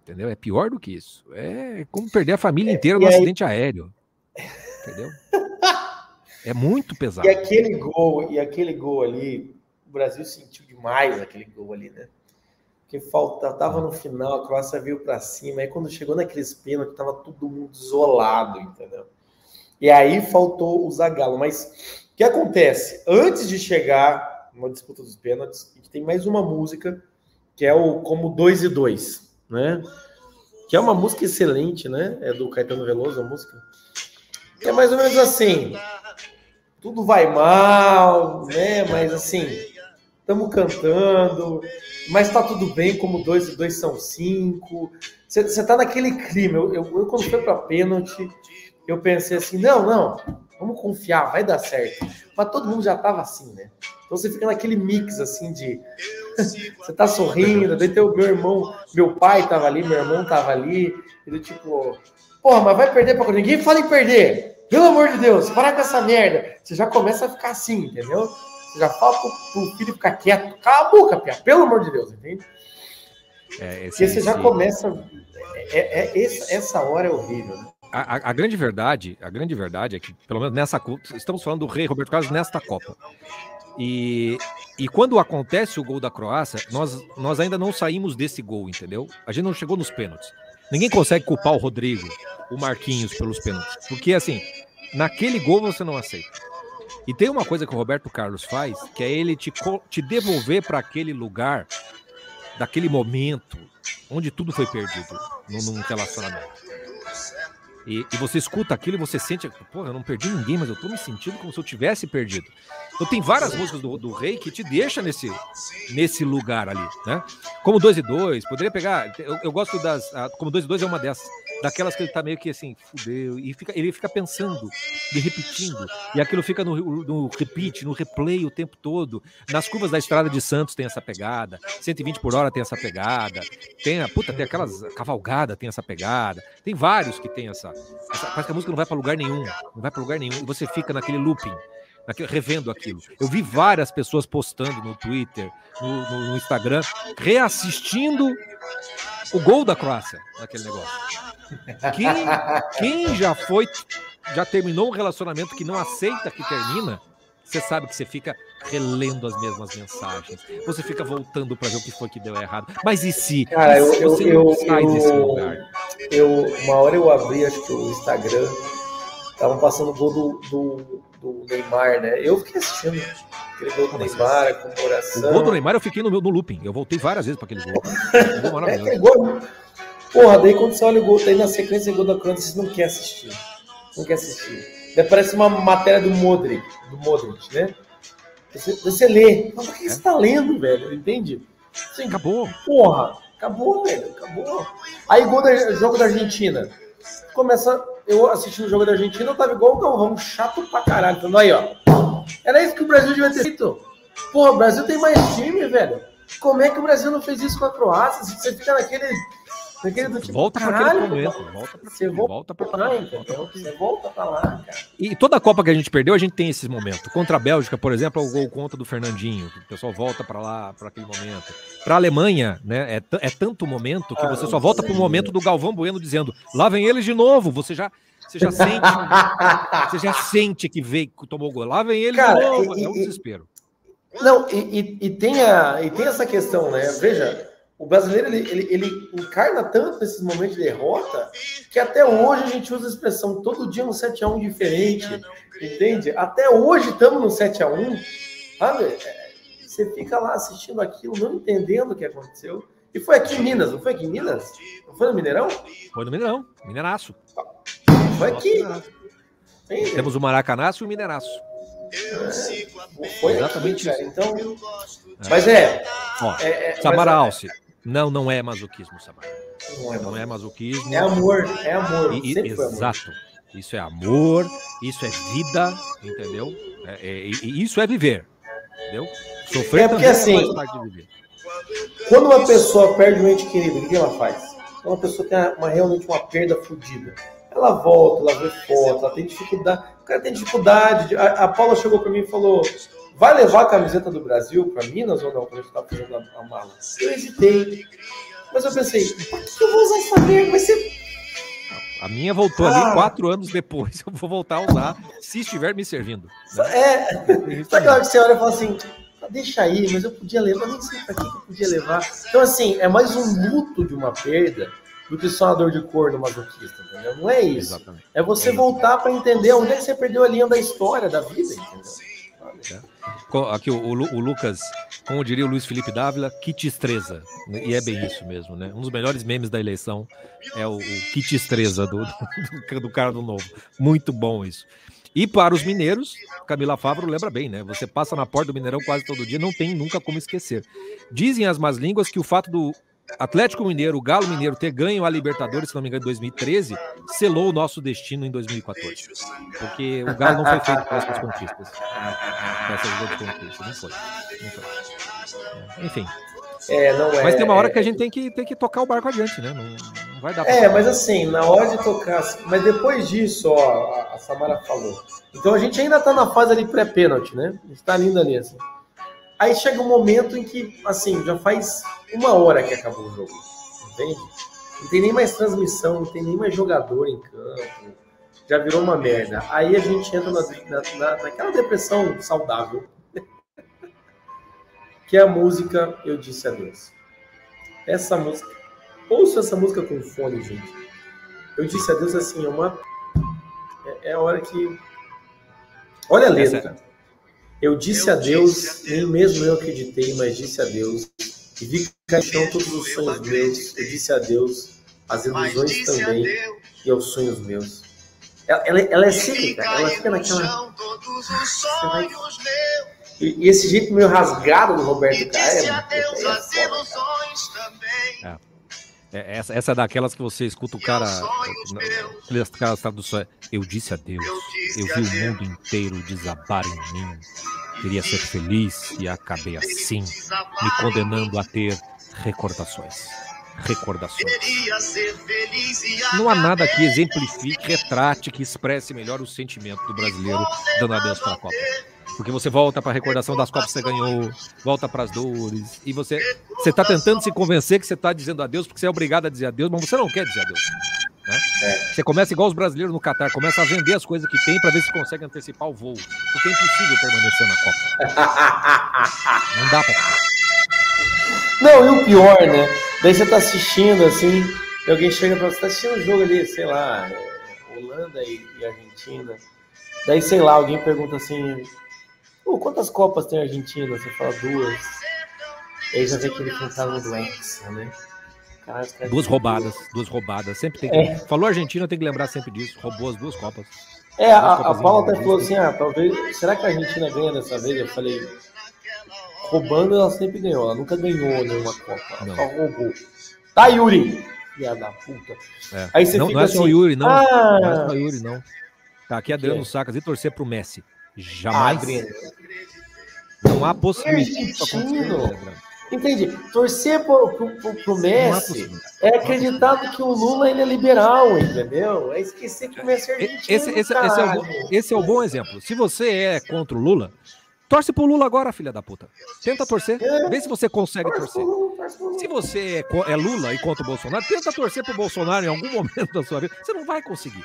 Entendeu? É pior do que isso. É como perder a família é, inteira no aí... acidente aéreo. Entendeu? É muito pesado. E aquele gol, e aquele gol ali, o Brasil sentiu demais aquele gol ali, né? Porque falta, tava no final, a Croácia veio para cima, aí quando chegou naqueles pênaltis, tava todo mundo isolado, entendeu? E aí faltou o Zagallo, mas que acontece? Antes de chegar uma disputa dos pênaltis, a gente tem mais uma música que é o como 2 e 2, né? Que é uma música excelente, né? É do Caetano Veloso a música. É mais ou menos assim. Tudo vai mal, né? Mas assim, estamos cantando, mas tá tudo bem, como dois e dois são cinco. Você tá naquele clima. Eu, eu, eu quando foi para pênalti, eu pensei assim: não, não, vamos confiar, vai dar certo. Mas todo mundo já tava assim, né? Então você fica naquele mix assim de. você tá sorrindo, daí tem o meu irmão, meu pai tava ali, meu irmão tava ali, ele tipo, Porra, mas vai perder para ninguém fala em perder. Pelo amor de Deus, para com essa merda. Você já começa a ficar assim, entendeu? Você já fala pro, pro filho ficar quieto. Cala a boca, Pia, pelo amor de Deus, entende? É, esse, você já começa. É, é, é, essa, essa hora é horrível, né? A, a, grande verdade, a grande verdade é que, pelo menos nessa estamos falando do rei Roberto Carlos nesta Copa. E, e quando acontece o gol da Croácia, nós, nós ainda não saímos desse gol, entendeu? A gente não chegou nos pênaltis. Ninguém consegue culpar o Rodrigo, o Marquinhos pelos pênaltis. Porque, assim, naquele gol você não aceita. E tem uma coisa que o Roberto Carlos faz, que é ele te, te devolver para aquele lugar, daquele momento, onde tudo foi perdido num relacionamento. E, e, você escuta aquilo e você sente, pô, eu não perdi ninguém, mas eu tô me sentindo como se eu tivesse perdido. Então tem várias músicas do, do Rei que te deixa nesse, nesse lugar ali, né? Como 2 e 2, poderia pegar, eu, eu gosto das, a, como 2 e 2 é uma dessas daquelas que ele tá meio que assim, fudeu, e fica, ele fica pensando e repetindo, e aquilo fica no, no repeat, no replay o tempo todo. Nas curvas da Estrada de Santos tem essa pegada, 120 por hora tem essa pegada, tem a puta, tem aquelas cavalgada tem essa pegada, tem vários que tem essa, essa parece que a música não vai para lugar nenhum, não vai para lugar nenhum, e você fica naquele looping. Revendo aquilo. Eu vi várias pessoas postando no Twitter, no, no, no Instagram, reassistindo o gol da Croácia naquele negócio. Quem, quem já foi, já terminou um relacionamento que não aceita que termina, você sabe que você fica relendo as mesmas mensagens. Você fica voltando para ver o que foi que deu errado. Mas e se? Cara, e se eu, você eu, não sai eu, desse lugar? Eu, uma hora eu abri, acho que o Instagram, estavam passando o gol do, do, do, Neymar, né? Eu fiquei assistindo aquele gol do Neymar, a comemoração. O gol do Neymar eu fiquei no, no looping. Eu voltei várias vezes para aquele gol. é, aquele gol Porra, daí quando você olha o gol, daí na sequência do gol da Crônica, você não quer assistir. Não quer assistir. Daí parece uma matéria do Modric, do Modric, né? Você, você lê. Mas por que é. você tá lendo, velho? Entende? Assim, acabou. Porra, acabou, velho. Acabou. Aí gol do jogo da Argentina. Começa. Eu assistindo o jogo da Argentina, eu tava igual o Galvão, chato pra caralho. Falando aí, ó. Era isso que o Brasil devia ter feito. Porra, o Brasil tem mais time, velho. Como é que o Brasil não fez isso com a Croácia? Você fica naquele tipo, volta para aquele momento. Volta pra, você volta para lá, entendeu? Você volta para lá, cara. E toda a Copa que a gente perdeu, a gente tem esse momento. Contra a Bélgica, por exemplo, é o gol contra do Fernandinho. o pessoal volta para lá, para aquele momento. Para a Alemanha, né? É, é tanto momento que ah, você só volta para o momento do Galvão Bueno dizendo: lá vem eles de novo. Você já. Você já sente, você já sente que veio, que tomou gol. Lá vem ele Cara, de novo. E, é um desespero. Não, e, e, e, tem a, e tem essa questão, né? Veja, o brasileiro ele, ele, ele, encarna tanto nesses momentos de derrota que até hoje a gente usa a expressão todo dia um 7x1 diferente, entende? Até hoje estamos no 7x1, sabe? É, você fica lá assistindo aquilo, não entendendo o que aconteceu. E foi aqui em Minas, não foi aqui em Minas? Não foi no Mineirão? Foi no Mineirão, Mineiraço. Foi aqui. Temos o Maracanaço e o Mineiraço. É, foi Exatamente aqui, cara. Então, mas é. Ó, é, é Samara é, Alce, não, não é masoquismo, Samara. Não é, não é masoquismo. É amor, é amor. E, exato. Isso é amor, isso é vida, entendeu? É, é, isso é viver, entendeu? Sofrer é porque é assim, quando uma pessoa perde um ente querido, o que ela faz? Quando uma pessoa tem uma, realmente uma perda fodida, ela volta, ela vê foto, ela tem dificuldade. O cara tem dificuldade. De... A, a, Paula chegou para mim e falou: vai levar a camiseta do Brasil para Minas ou não? Quando a gente tá fazendo a, a mala. Eu hesitei. Mas eu pensei, por que eu vou usar essa merda? Vai ser a minha voltou ah. ali quatro anos depois. Eu vou voltar a usar se estiver me servindo. É. Só que você olha e fala assim: ah, deixa aí, mas eu podia levar, nem sei para que eu podia levar. Então, assim, é mais um luto de uma perda do que só uma dor de cor no masoquista, entendeu? Não é isso. Exatamente. É você voltar para entender onde é que você perdeu a linha da história, da vida, entendeu? É. Aqui o, o, Lucas, como diria o Luiz Felipe Dávila, kit estreza. E é bem isso mesmo, né? Um dos melhores memes da eleição é o, o kit estreza do, do, do cara do novo. Muito bom isso. E para os mineiros, Camila Fávaro lembra bem, né? Você passa na porta do Mineirão quase todo dia, não tem nunca como esquecer. Dizem as más línguas que o fato do Atlético Mineiro, o Galo Mineiro ter ganho a Libertadores, se não me engano, em 2013, selou o nosso destino em 2014. Porque o Galo não foi feito para essas conquistas. Para essas grandes conquistas. Não foi. Não foi. Enfim. É, é, mas tem uma hora que a gente tem que, tem que tocar o barco adiante, né? Não, não vai dar pra É, mas assim, na hora de tocar. Mas depois disso, ó, a Samara falou. Então a gente ainda tá na fase ali pré-pênalti, né? A gente tá lindo ali, assim. Aí chega um momento em que, assim, já faz uma hora que acabou o jogo. Entende? Não tem nem mais transmissão, não tem nem mais jogador em campo. Já virou uma merda. Aí a gente entra na, na, naquela depressão saudável. que é a música Eu Disse Adeus. Essa música. Ouça essa música com fone, gente. Eu disse adeus assim, é uma. É, é a hora que. Olha a letra. Eu disse adeus, nem mesmo eu acreditei, mas disse adeus. E vi caixão todos os sonhos meus. Eu disse adeus, as ilusões também e aos sonhos meus. Ela, ela, ela é cíclica, ela fica naquela. Vai... E, e, esse jeito meio rasgado do Roberto Caio. É, é, é, essa, essa é daquelas que você escuta o cara. Aquelas traduções. Eu disse adeus. Eu vi o mundo inteiro desabar em mim. Queria ser feliz e acabei assim, me condenando a ter recordações. Recordações. Não há nada que exemplifique, retrate, que expresse melhor o sentimento do brasileiro dando adeus para a Copa. Porque você volta para a recordação das Copas que você ganhou, volta para as dores, e você você está tentando se convencer que você está dizendo adeus porque você é obrigado a dizer adeus, mas você não quer dizer adeus. Né? É. Você começa igual os brasileiros no Catar, começa a vender as coisas que tem para ver se consegue antecipar o voo. Porque é impossível permanecer na Copa. não dá para. Não, e o pior, né? Daí você tá assistindo assim, e alguém chega para você, tá assistindo um jogo ali, sei lá, Holanda e, e Argentina. Daí, sei lá, alguém pergunta assim: Pô, quantas Copas tem a Argentina? Você fala duas. E aí já vê que ele cantava do Hexa, né? duas roubadas, duas roubadas. Sempre tem que... é. Falou Argentina, tem que lembrar sempre disso. Roubou as duas Copas. É, a, a Paula até falou assim: ah, talvez. Será que a Argentina ganha dessa vez? Eu falei. Roubando, ela sempre ganhou. Ela nunca ganhou nenhuma Copa. Ela só roubou. Tá, Yuri! Filha da puta. É. Aí você não, fica não é só assim, Yuri, não. Ah, não é só Yuri, não. Tá aqui Adriano Sacas e torcer pro Messi. Jamais. Não há possibilidade. Entendi. Torcer pro, pro, pro Messi é acreditar que o Lula ele é liberal, entendeu? É esquecer que o Messi é argentino. Esse, esse, esse, é o, esse é o bom exemplo. Se você é contra o Lula, torce pro Lula agora, filha da puta. Tenta torcer. É. Vê se você consegue torcer. Se você é, é Lula e contra o Bolsonaro, tenta torcer pro Bolsonaro em algum momento da sua vida. Você não vai conseguir.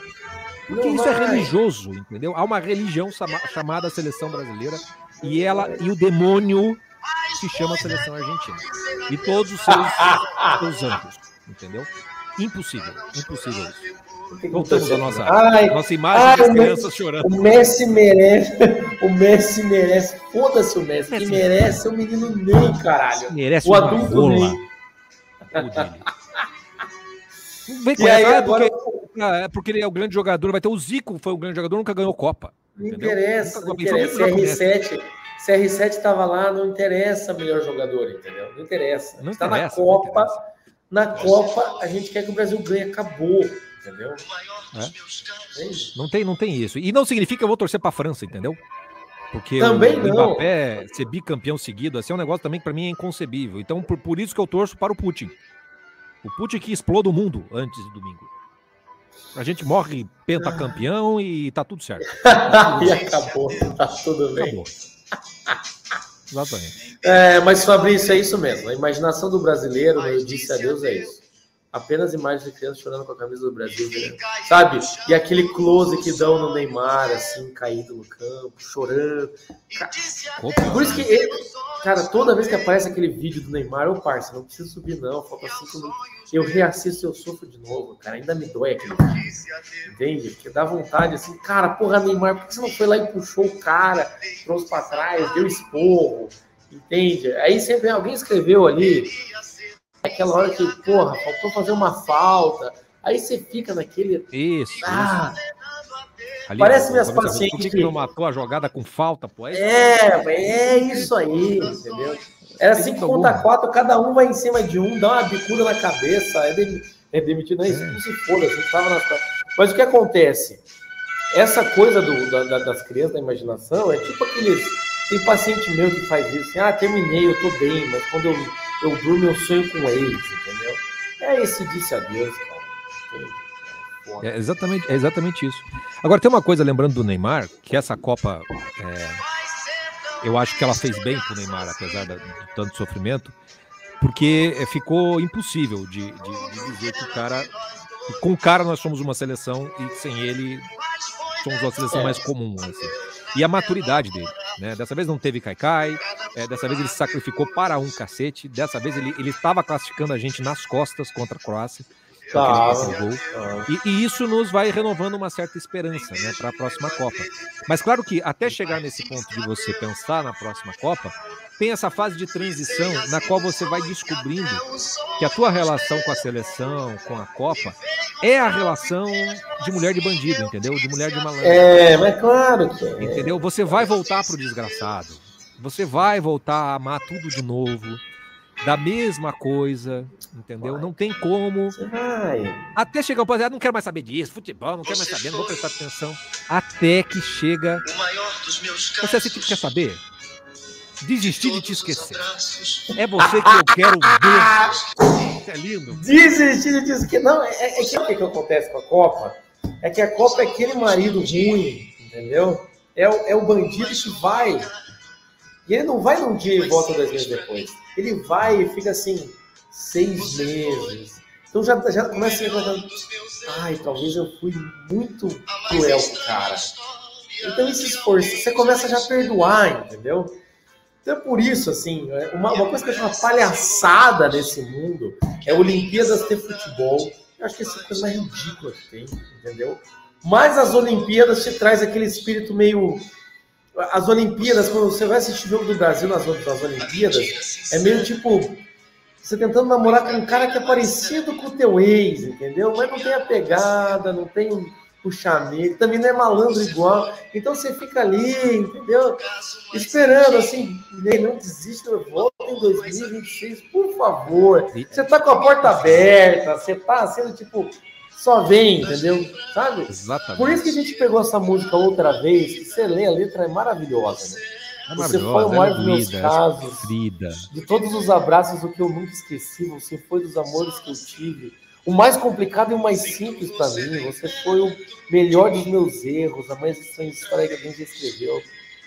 Porque isso é é religioso, entendeu? Há uma religião chamada seleção brasileira e ela e o demônio se chama seleção argentina. E todos os seus, seus amplos, entendeu? Impossível, impossível isso. Voltamos à nossa, ai, nossa imagem ai, das crianças Messi, chorando. O Messi merece, o Messi merece, foda-se o Messi, Messi, que merece é o menino Ney, caralho. Merece o adulto. Ney. Vem com aí, agora... porque, é porque ele é o grande jogador, vai ter o Zico, foi o grande jogador, nunca ganhou Copa. Não interessa, não interessa. CR7, CR7 estava lá, não interessa melhor jogador, entendeu? Não interessa. Não Está na Copa. Na Copa, a gente quer que o Brasil ganhe, acabou. Entendeu? É. Não tem, não tem isso. E não significa que eu vou torcer para a França, entendeu? Porque também o. Mbappé ser bicampeão seguido, assim, é um negócio também que para mim é inconcebível. Então, por, por isso que eu torço para o Putin. O Putin que exploda o mundo antes do domingo. A gente morre pentacampeão e tá tudo certo. e acabou, tá tudo bem. Acabou. Exatamente. É, mas Fabrício, é isso mesmo. A imaginação do brasileiro, eu disse a Deus, é isso apenas imagens de crianças chorando com a camisa do Brasil, né? sabe? E aquele close que dão no Neymar, assim, caído no campo, chorando. Por isso que, ele, cara, toda vez que aparece aquele vídeo do Neymar, eu parço, não preciso subir não, falta cinco minutos. Eu reassisto e eu sofro de novo, cara, ainda me dói aquele vídeo, entende? Porque dá vontade, assim, cara, porra, Neymar, por que você não foi lá e puxou o cara, trouxe pra trás, deu esporro, entende? Aí sempre alguém escreveu ali, aquela hora que, porra, faltou fazer uma falta. Aí você fica naquele. Isso. Ah, isso. Ali, Parece minhas pacientes. Por que, que não matou a jogada com falta, pô? É, é, é isso aí, entendeu? Era assim que conta quatro, cada um vai em cima de um, dá uma bicuda na cabeça, é, é demitido, não é isso se for, a gente tava nas... Mas o que acontece? Essa coisa do, da, das crianças, da imaginação, é tipo aqueles. Tem paciente meu que faz isso, assim, ah, terminei, eu tô bem, mas quando eu eu durmo, eu sonho com eles, entendeu? É esse disse a Deus, cara. É exatamente, é exatamente isso. Agora, tem uma coisa, lembrando do Neymar, que essa Copa, é, eu acho que ela fez bem pro Neymar, apesar de, tanto sofrimento, porque ficou impossível de, de, de dizer que o cara. Com o cara nós somos uma seleção e sem ele somos uma seleção é. mais comum. Assim e a maturidade dele. Né? Dessa vez não teve Kaikai, é, dessa vez ele se sacrificou para um cacete, dessa vez ele estava classificando a gente nas costas contra a Croácia. Tá. Gol. E, e, isso nos vai renovando uma certa esperança né, para a próxima Copa. Mas claro que até chegar nesse ponto de você pensar na próxima Copa, tem essa fase de transição na qual você vai descobrindo que a tua relação com a seleção, com a Copa, é a relação de mulher de bandido, entendeu? De mulher de malandro. É, mas claro que é. Entendeu? Você vai voltar pro desgraçado. Você vai voltar a amar tudo de novo, da mesma coisa, entendeu? Vai. Não tem como. Até chegar o ponto, não quero mais saber disso, futebol, não quero mais saber, não vou prestar atenção. Até que chega. Você assim, tipo, quer saber? Desistir de te esquecer. É você que eu quero ver. Isso é lindo. Desistir de te esquecer. Não, é, é, é que o que, que acontece com a Copa? É que a Copa é aquele marido ruim, entendeu? É o, é o bandido que vai. E ele não vai num dia e volta dois meses depois. Ele vai e fica assim, seis meses. Então já, já começa a levantar. Ai, talvez eu fui muito cruel com o cara. Então esse esforço, você começa já a perdoar, entendeu? Então, é por isso, assim, é uma, uma coisa que eu acho uma palhaçada nesse mundo é Olimpíadas ter futebol. Eu acho que essa é coisa mais ridícula que tem, entendeu? Mas as Olimpíadas te traz aquele espírito meio. As Olimpíadas, quando você vai assistir o jogo do Brasil nas, nas Olimpíadas, é meio tipo você tentando namorar com um cara que é parecido com o teu ex, entendeu? Mas não tem a pegada, não tem puxamento, também não é malandro igual. Então você fica ali, entendeu? Esperando, assim, não desista, volta em 2026, por favor. Você tá com a porta aberta, você tá sendo tipo, só vem, entendeu? Sabe? Exatamente. Por isso que a gente pegou essa música outra vez, que você lê a letra, é maravilhosa, né? É você foi o maior dos meus casos. De todos os abraços, o que eu nunca esqueci, você foi dos amores que eu tive o mais complicado e o mais simples para mim. Você foi o melhor dos meus erros, a mais estranha história que alguém já escreveu.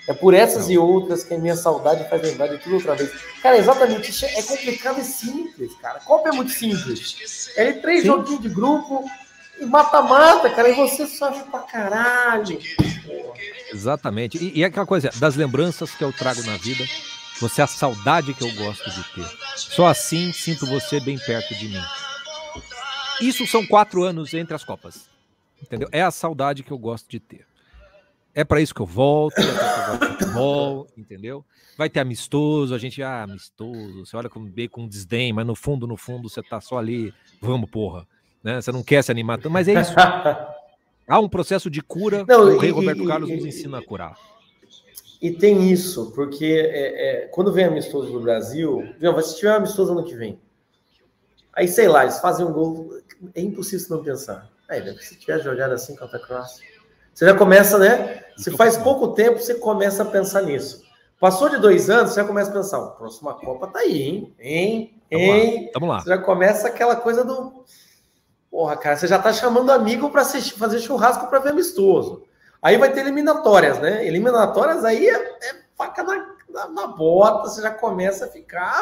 É por essas e outras que a minha saudade faz lembrar de tudo outra vez. Cara, exatamente, isso é complicado e simples, cara. Copa é muito simples. É três Sim. joguinhos de grupo e mata-mata, cara, e você sofre pra caralho. Exatamente. E, e é aquela coisa, das lembranças que eu trago na vida, você é a saudade que eu gosto de ter. Só assim sinto você bem perto de mim. Isso são quatro anos entre as Copas. Entendeu? É a saudade que eu gosto de ter. É para isso que eu volto, é pra isso futebol, entendeu? Vai ter amistoso, a gente, ah, amistoso, você olha com, bem com desdém, mas no fundo, no fundo, você tá só ali, vamos, porra. Né? Você não quer se animar tanto, mas é isso. Há um processo de cura, não, o rei Roberto e, Carlos e, nos ensina a curar. E tem isso, porque é, é, quando vem amistoso no Brasil, não, vai assistir amistoso ano que vem. Aí, sei lá, eles fazem um gol. É impossível não pensar. Aí, se tiver jogado assim contra a Croácia. Você já começa, né? Se faz pouco tempo, você começa a pensar nisso. Passou de dois anos, você já começa a pensar, a próxima Copa tá aí, hein? Hein? Hein? Vamos lá. Você já começa aquela coisa do. Porra, cara, você já tá chamando amigo para fazer churrasco para ver amistoso. Aí vai ter eliminatórias, né? Eliminatórias aí é, é faca na, na, na, bota, você já começa a ficar.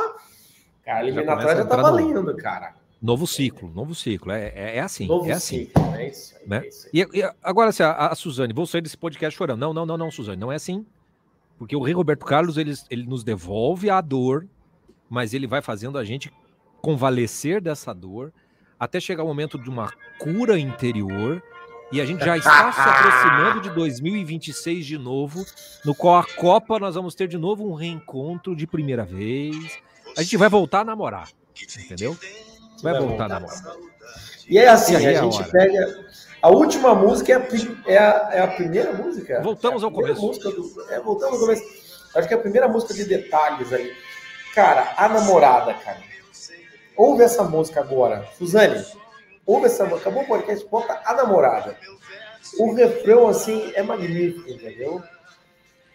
Cara, a eliminatória já, já tá valendo, no... cara. Novo ciclo, novo ciclo. É, é, é assim. Novo é assim. Ciclo, é isso, né? É isso e, e, agora, assim, a, a Suzane, vou sair desse podcast chorando. Não, não, não, não, Suzane, não é assim. Porque o rei Roberto Carlos, ele, ele nos devolve a dor, mas ele vai fazendo a gente convalescer dessa dor até chegar o momento de uma cura interior. E a gente já está se aproximando de 2026 de novo, no qual a Copa nós vamos ter de novo um reencontro de primeira vez. A gente vai voltar a namorar, entendeu? Vai, voltar a namorar. E é assim, e a, a gente pega a última música é a, é a, é a primeira música. Voltamos é ao começo. Do, é, voltamos ao começo. Acho que é a primeira música de detalhes aí. Cara, a namorada, cara. Ouve essa música agora. Suzane, ouve essa música. Acabou o podcast, bota a namorada. O refrão, assim, é magnífico, entendeu?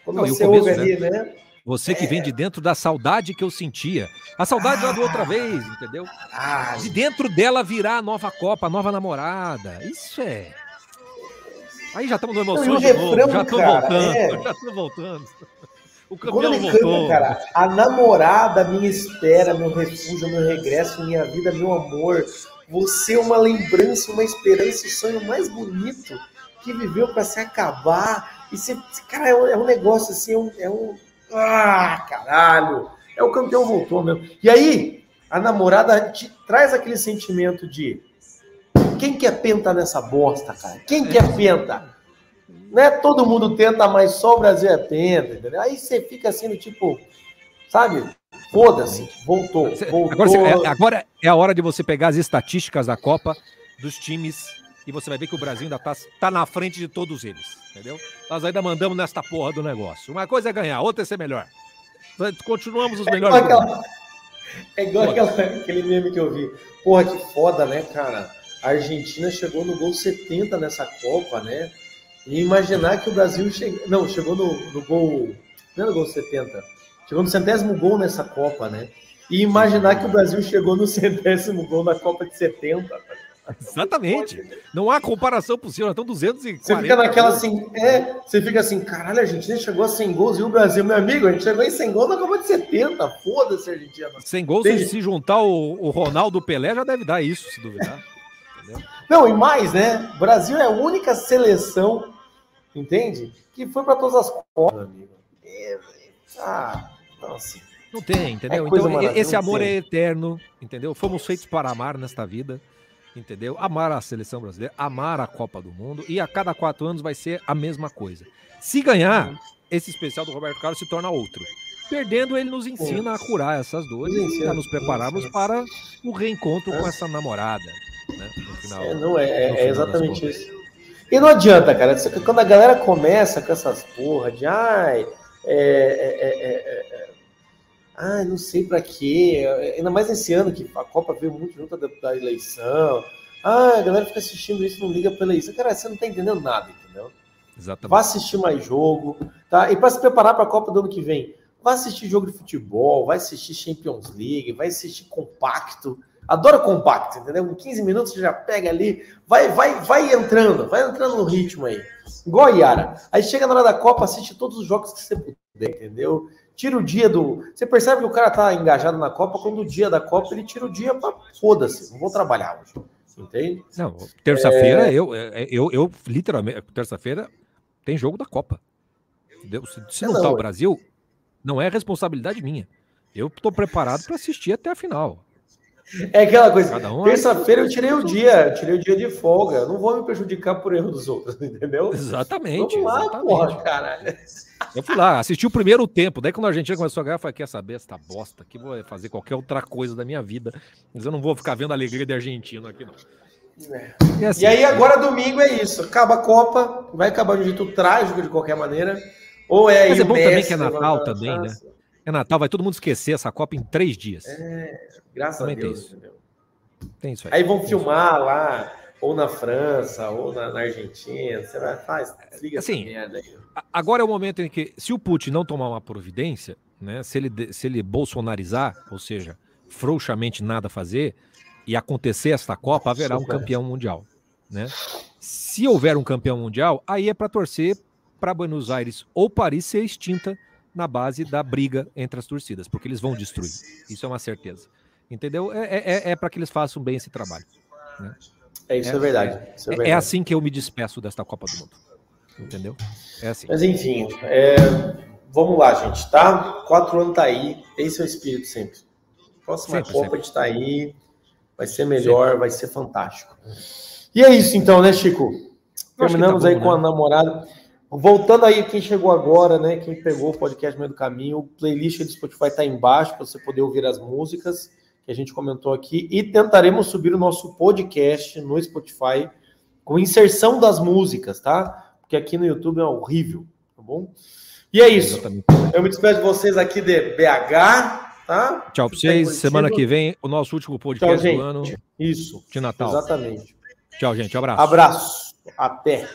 Quando Não, você ouve ali, né? Você que é. vem de dentro da saudade que eu sentia. A saudade ah, lá do outra vez, entendeu? Ah, de dentro dela virar a nova Copa, a nova namorada. Isso é. Aí já estamos no emoção de novo. Já estou voltando. É... Já estou voltando. O campeão voltou. Canta, cara, a namorada, minha espera, meu refúgio, meu regresso, minha vida, meu amor. Você é uma lembrança, uma esperança, o sonho mais bonito que viveu para se acabar. E você, cara, é um, é um negócio assim, é um, é um ah, caralho! É o campeão voltou mesmo. E aí, a namorada te traz aquele sentimento de quem quer penta nessa bosta, cara? Quem quer penta? Não é todo mundo tenta, mas só o Brasil é penta, entendeu? Aí você fica assim, tipo, sabe? Foda-se, voltou, voltou. Agora, é, agora é a hora de você pegar as estatísticas da Copa dos times e você vai ver que o Brasil ainda tá, tá na frente de todos eles, entendeu? Nós ainda mandamos nesta porra do negócio. Uma coisa é ganhar, outra é ser melhor. Continuamos os é melhores. Igual aquela, é igual aquela, aquele meme que eu vi. Porra, que foda, né, cara? A Argentina chegou no gol 70 nessa Copa, né? E imaginar que o Brasil chegou. Não, chegou no, no gol. Não era no gol 70. Chegou no centésimo gol nessa Copa, né? E imaginar que o Brasil chegou no centésimo gol na Copa de 70. Exatamente. Não há comparação possível, estão 240. Você fica naquela assim, é, você fica assim, caralho, a Argentina chegou a 100 gols e o Brasil, meu amigo, a gente chegou em 100 gols na Copa de 70. Foda-se, Argentina. 100 gols, Entendi. se juntar o, o Ronaldo Pelé, já deve dar isso, se duvidar. Não, e mais, né? O Brasil é a única seleção, entende? Que foi para todas as Copas, amigo. É, ah, nossa. Não tem, entendeu? É então, esse amor é eterno, entendeu? Fomos feitos para amar nesta vida entendeu? Amar a seleção brasileira, amar a Copa do Mundo e a cada quatro anos vai ser a mesma coisa. Se ganhar, esse especial do Roberto Carlos se torna outro. Perdendo, ele nos ensina a curar essas dores e a nos prepararmos para o reencontro com essa namorada. Né? No final, é, não, é, é exatamente isso. E não adianta, cara. Quando a galera começa com essas porra de ai, é, é, é, ah, não sei para quê. Ainda mais nesse ano que a Copa veio muito junto da, da, eleição. Ah, a galera fica assistindo isso, não liga pela eleição. Cara, você não tá entendendo nada, entendeu? Exatamente. Vá assistir mais jogo, tá? E para se preparar para a Copa do ano que vem, vá assistir jogo de futebol, vai assistir Champions League, vai assistir compacto. Adoro compacto, entendeu? Em 15 minutos você já pega ali, vai, vai, vai entrando, vai entrando no ritmo aí. Igual a Yara. Aí chega na hora da Copa, assiste todos os jogos que você puder, entendeu? Tira o dia do. Você percebe que o cara tá engajado na Copa quando o dia da Copa ele tira o dia para foda-se, não vou trabalhar hoje. Entende? Não, terça-feira é... eu, é, eu, eu, literalmente, terça-feira tem jogo da Copa. Entendeu? Se, se não, é, não tá o Brasil, não é responsabilidade minha. Eu estou preparado para assistir até a final. É aquela coisa. Um Terça-feira eu tirei o dia, eu tirei o dia de folga. Não vou me prejudicar por erro dos outros, entendeu? Exatamente. Vamos lá, exatamente. porra, caralho. Eu fui lá, assisti o primeiro tempo. Daí, quando a Argentina começou a ganhar, eu falei: quer saber essa bosta aqui? Vou fazer qualquer outra coisa da minha vida. Mas eu não vou ficar vendo a alegria de argentino aqui, não. É. E, assim, e, aí, agora domingo é isso. Acaba a Copa, vai acabar de um jeito trágico de qualquer maneira. Ou é Mas é bom Messi, também que é Natal também, né? É Natal, vai todo mundo esquecer essa Copa em três dias. É, graças também a Deus. Tem isso. Tem isso aí. aí vão filmar isso. lá ou na França, ou na, na Argentina. Você vai, faz, liga assim, Agora é o momento em que, se o Putin não tomar uma providência, né, se, ele, se ele bolsonarizar, ou seja, frouxamente nada fazer, e acontecer esta Copa, haverá um campeão mundial. Né? Se houver um campeão mundial, aí é para torcer para Buenos Aires ou Paris ser extinta na base da briga entre as torcidas, porque eles vão destruir. Isso é uma certeza. Entendeu? É, é, é, é para que eles façam bem esse trabalho. Né? É isso, é, é verdade. Isso é, verdade. é, assim que eu me despeço desta Copa do Mundo. Entendeu? É assim. Mas enfim, é, vamos lá, gente, tá? Quatro anos tá aí. Esse é o espírito sempre. Próxima sempre, Copa sempre. a gente tá aí. Vai ser melhor, sempre. vai ser fantástico. E é isso então, né, Chico? Terminamos tá bom, aí com né? a namorada. Voltando aí, quem chegou agora, né? Quem pegou o podcast no meio do caminho, o playlist do Spotify está embaixo para você poder ouvir as músicas que a gente comentou aqui. E tentaremos subir o nosso podcast no Spotify com inserção das músicas, tá? Porque aqui no YouTube é horrível, tá bom? E é isso. Exatamente. Eu me despeço de vocês aqui de BH, tá? Tchau para vocês. Semana que vem, o nosso último podcast Tchau, do ano. Isso. De Natal. Exatamente. Tchau, gente. Abraço. Abraço. Até.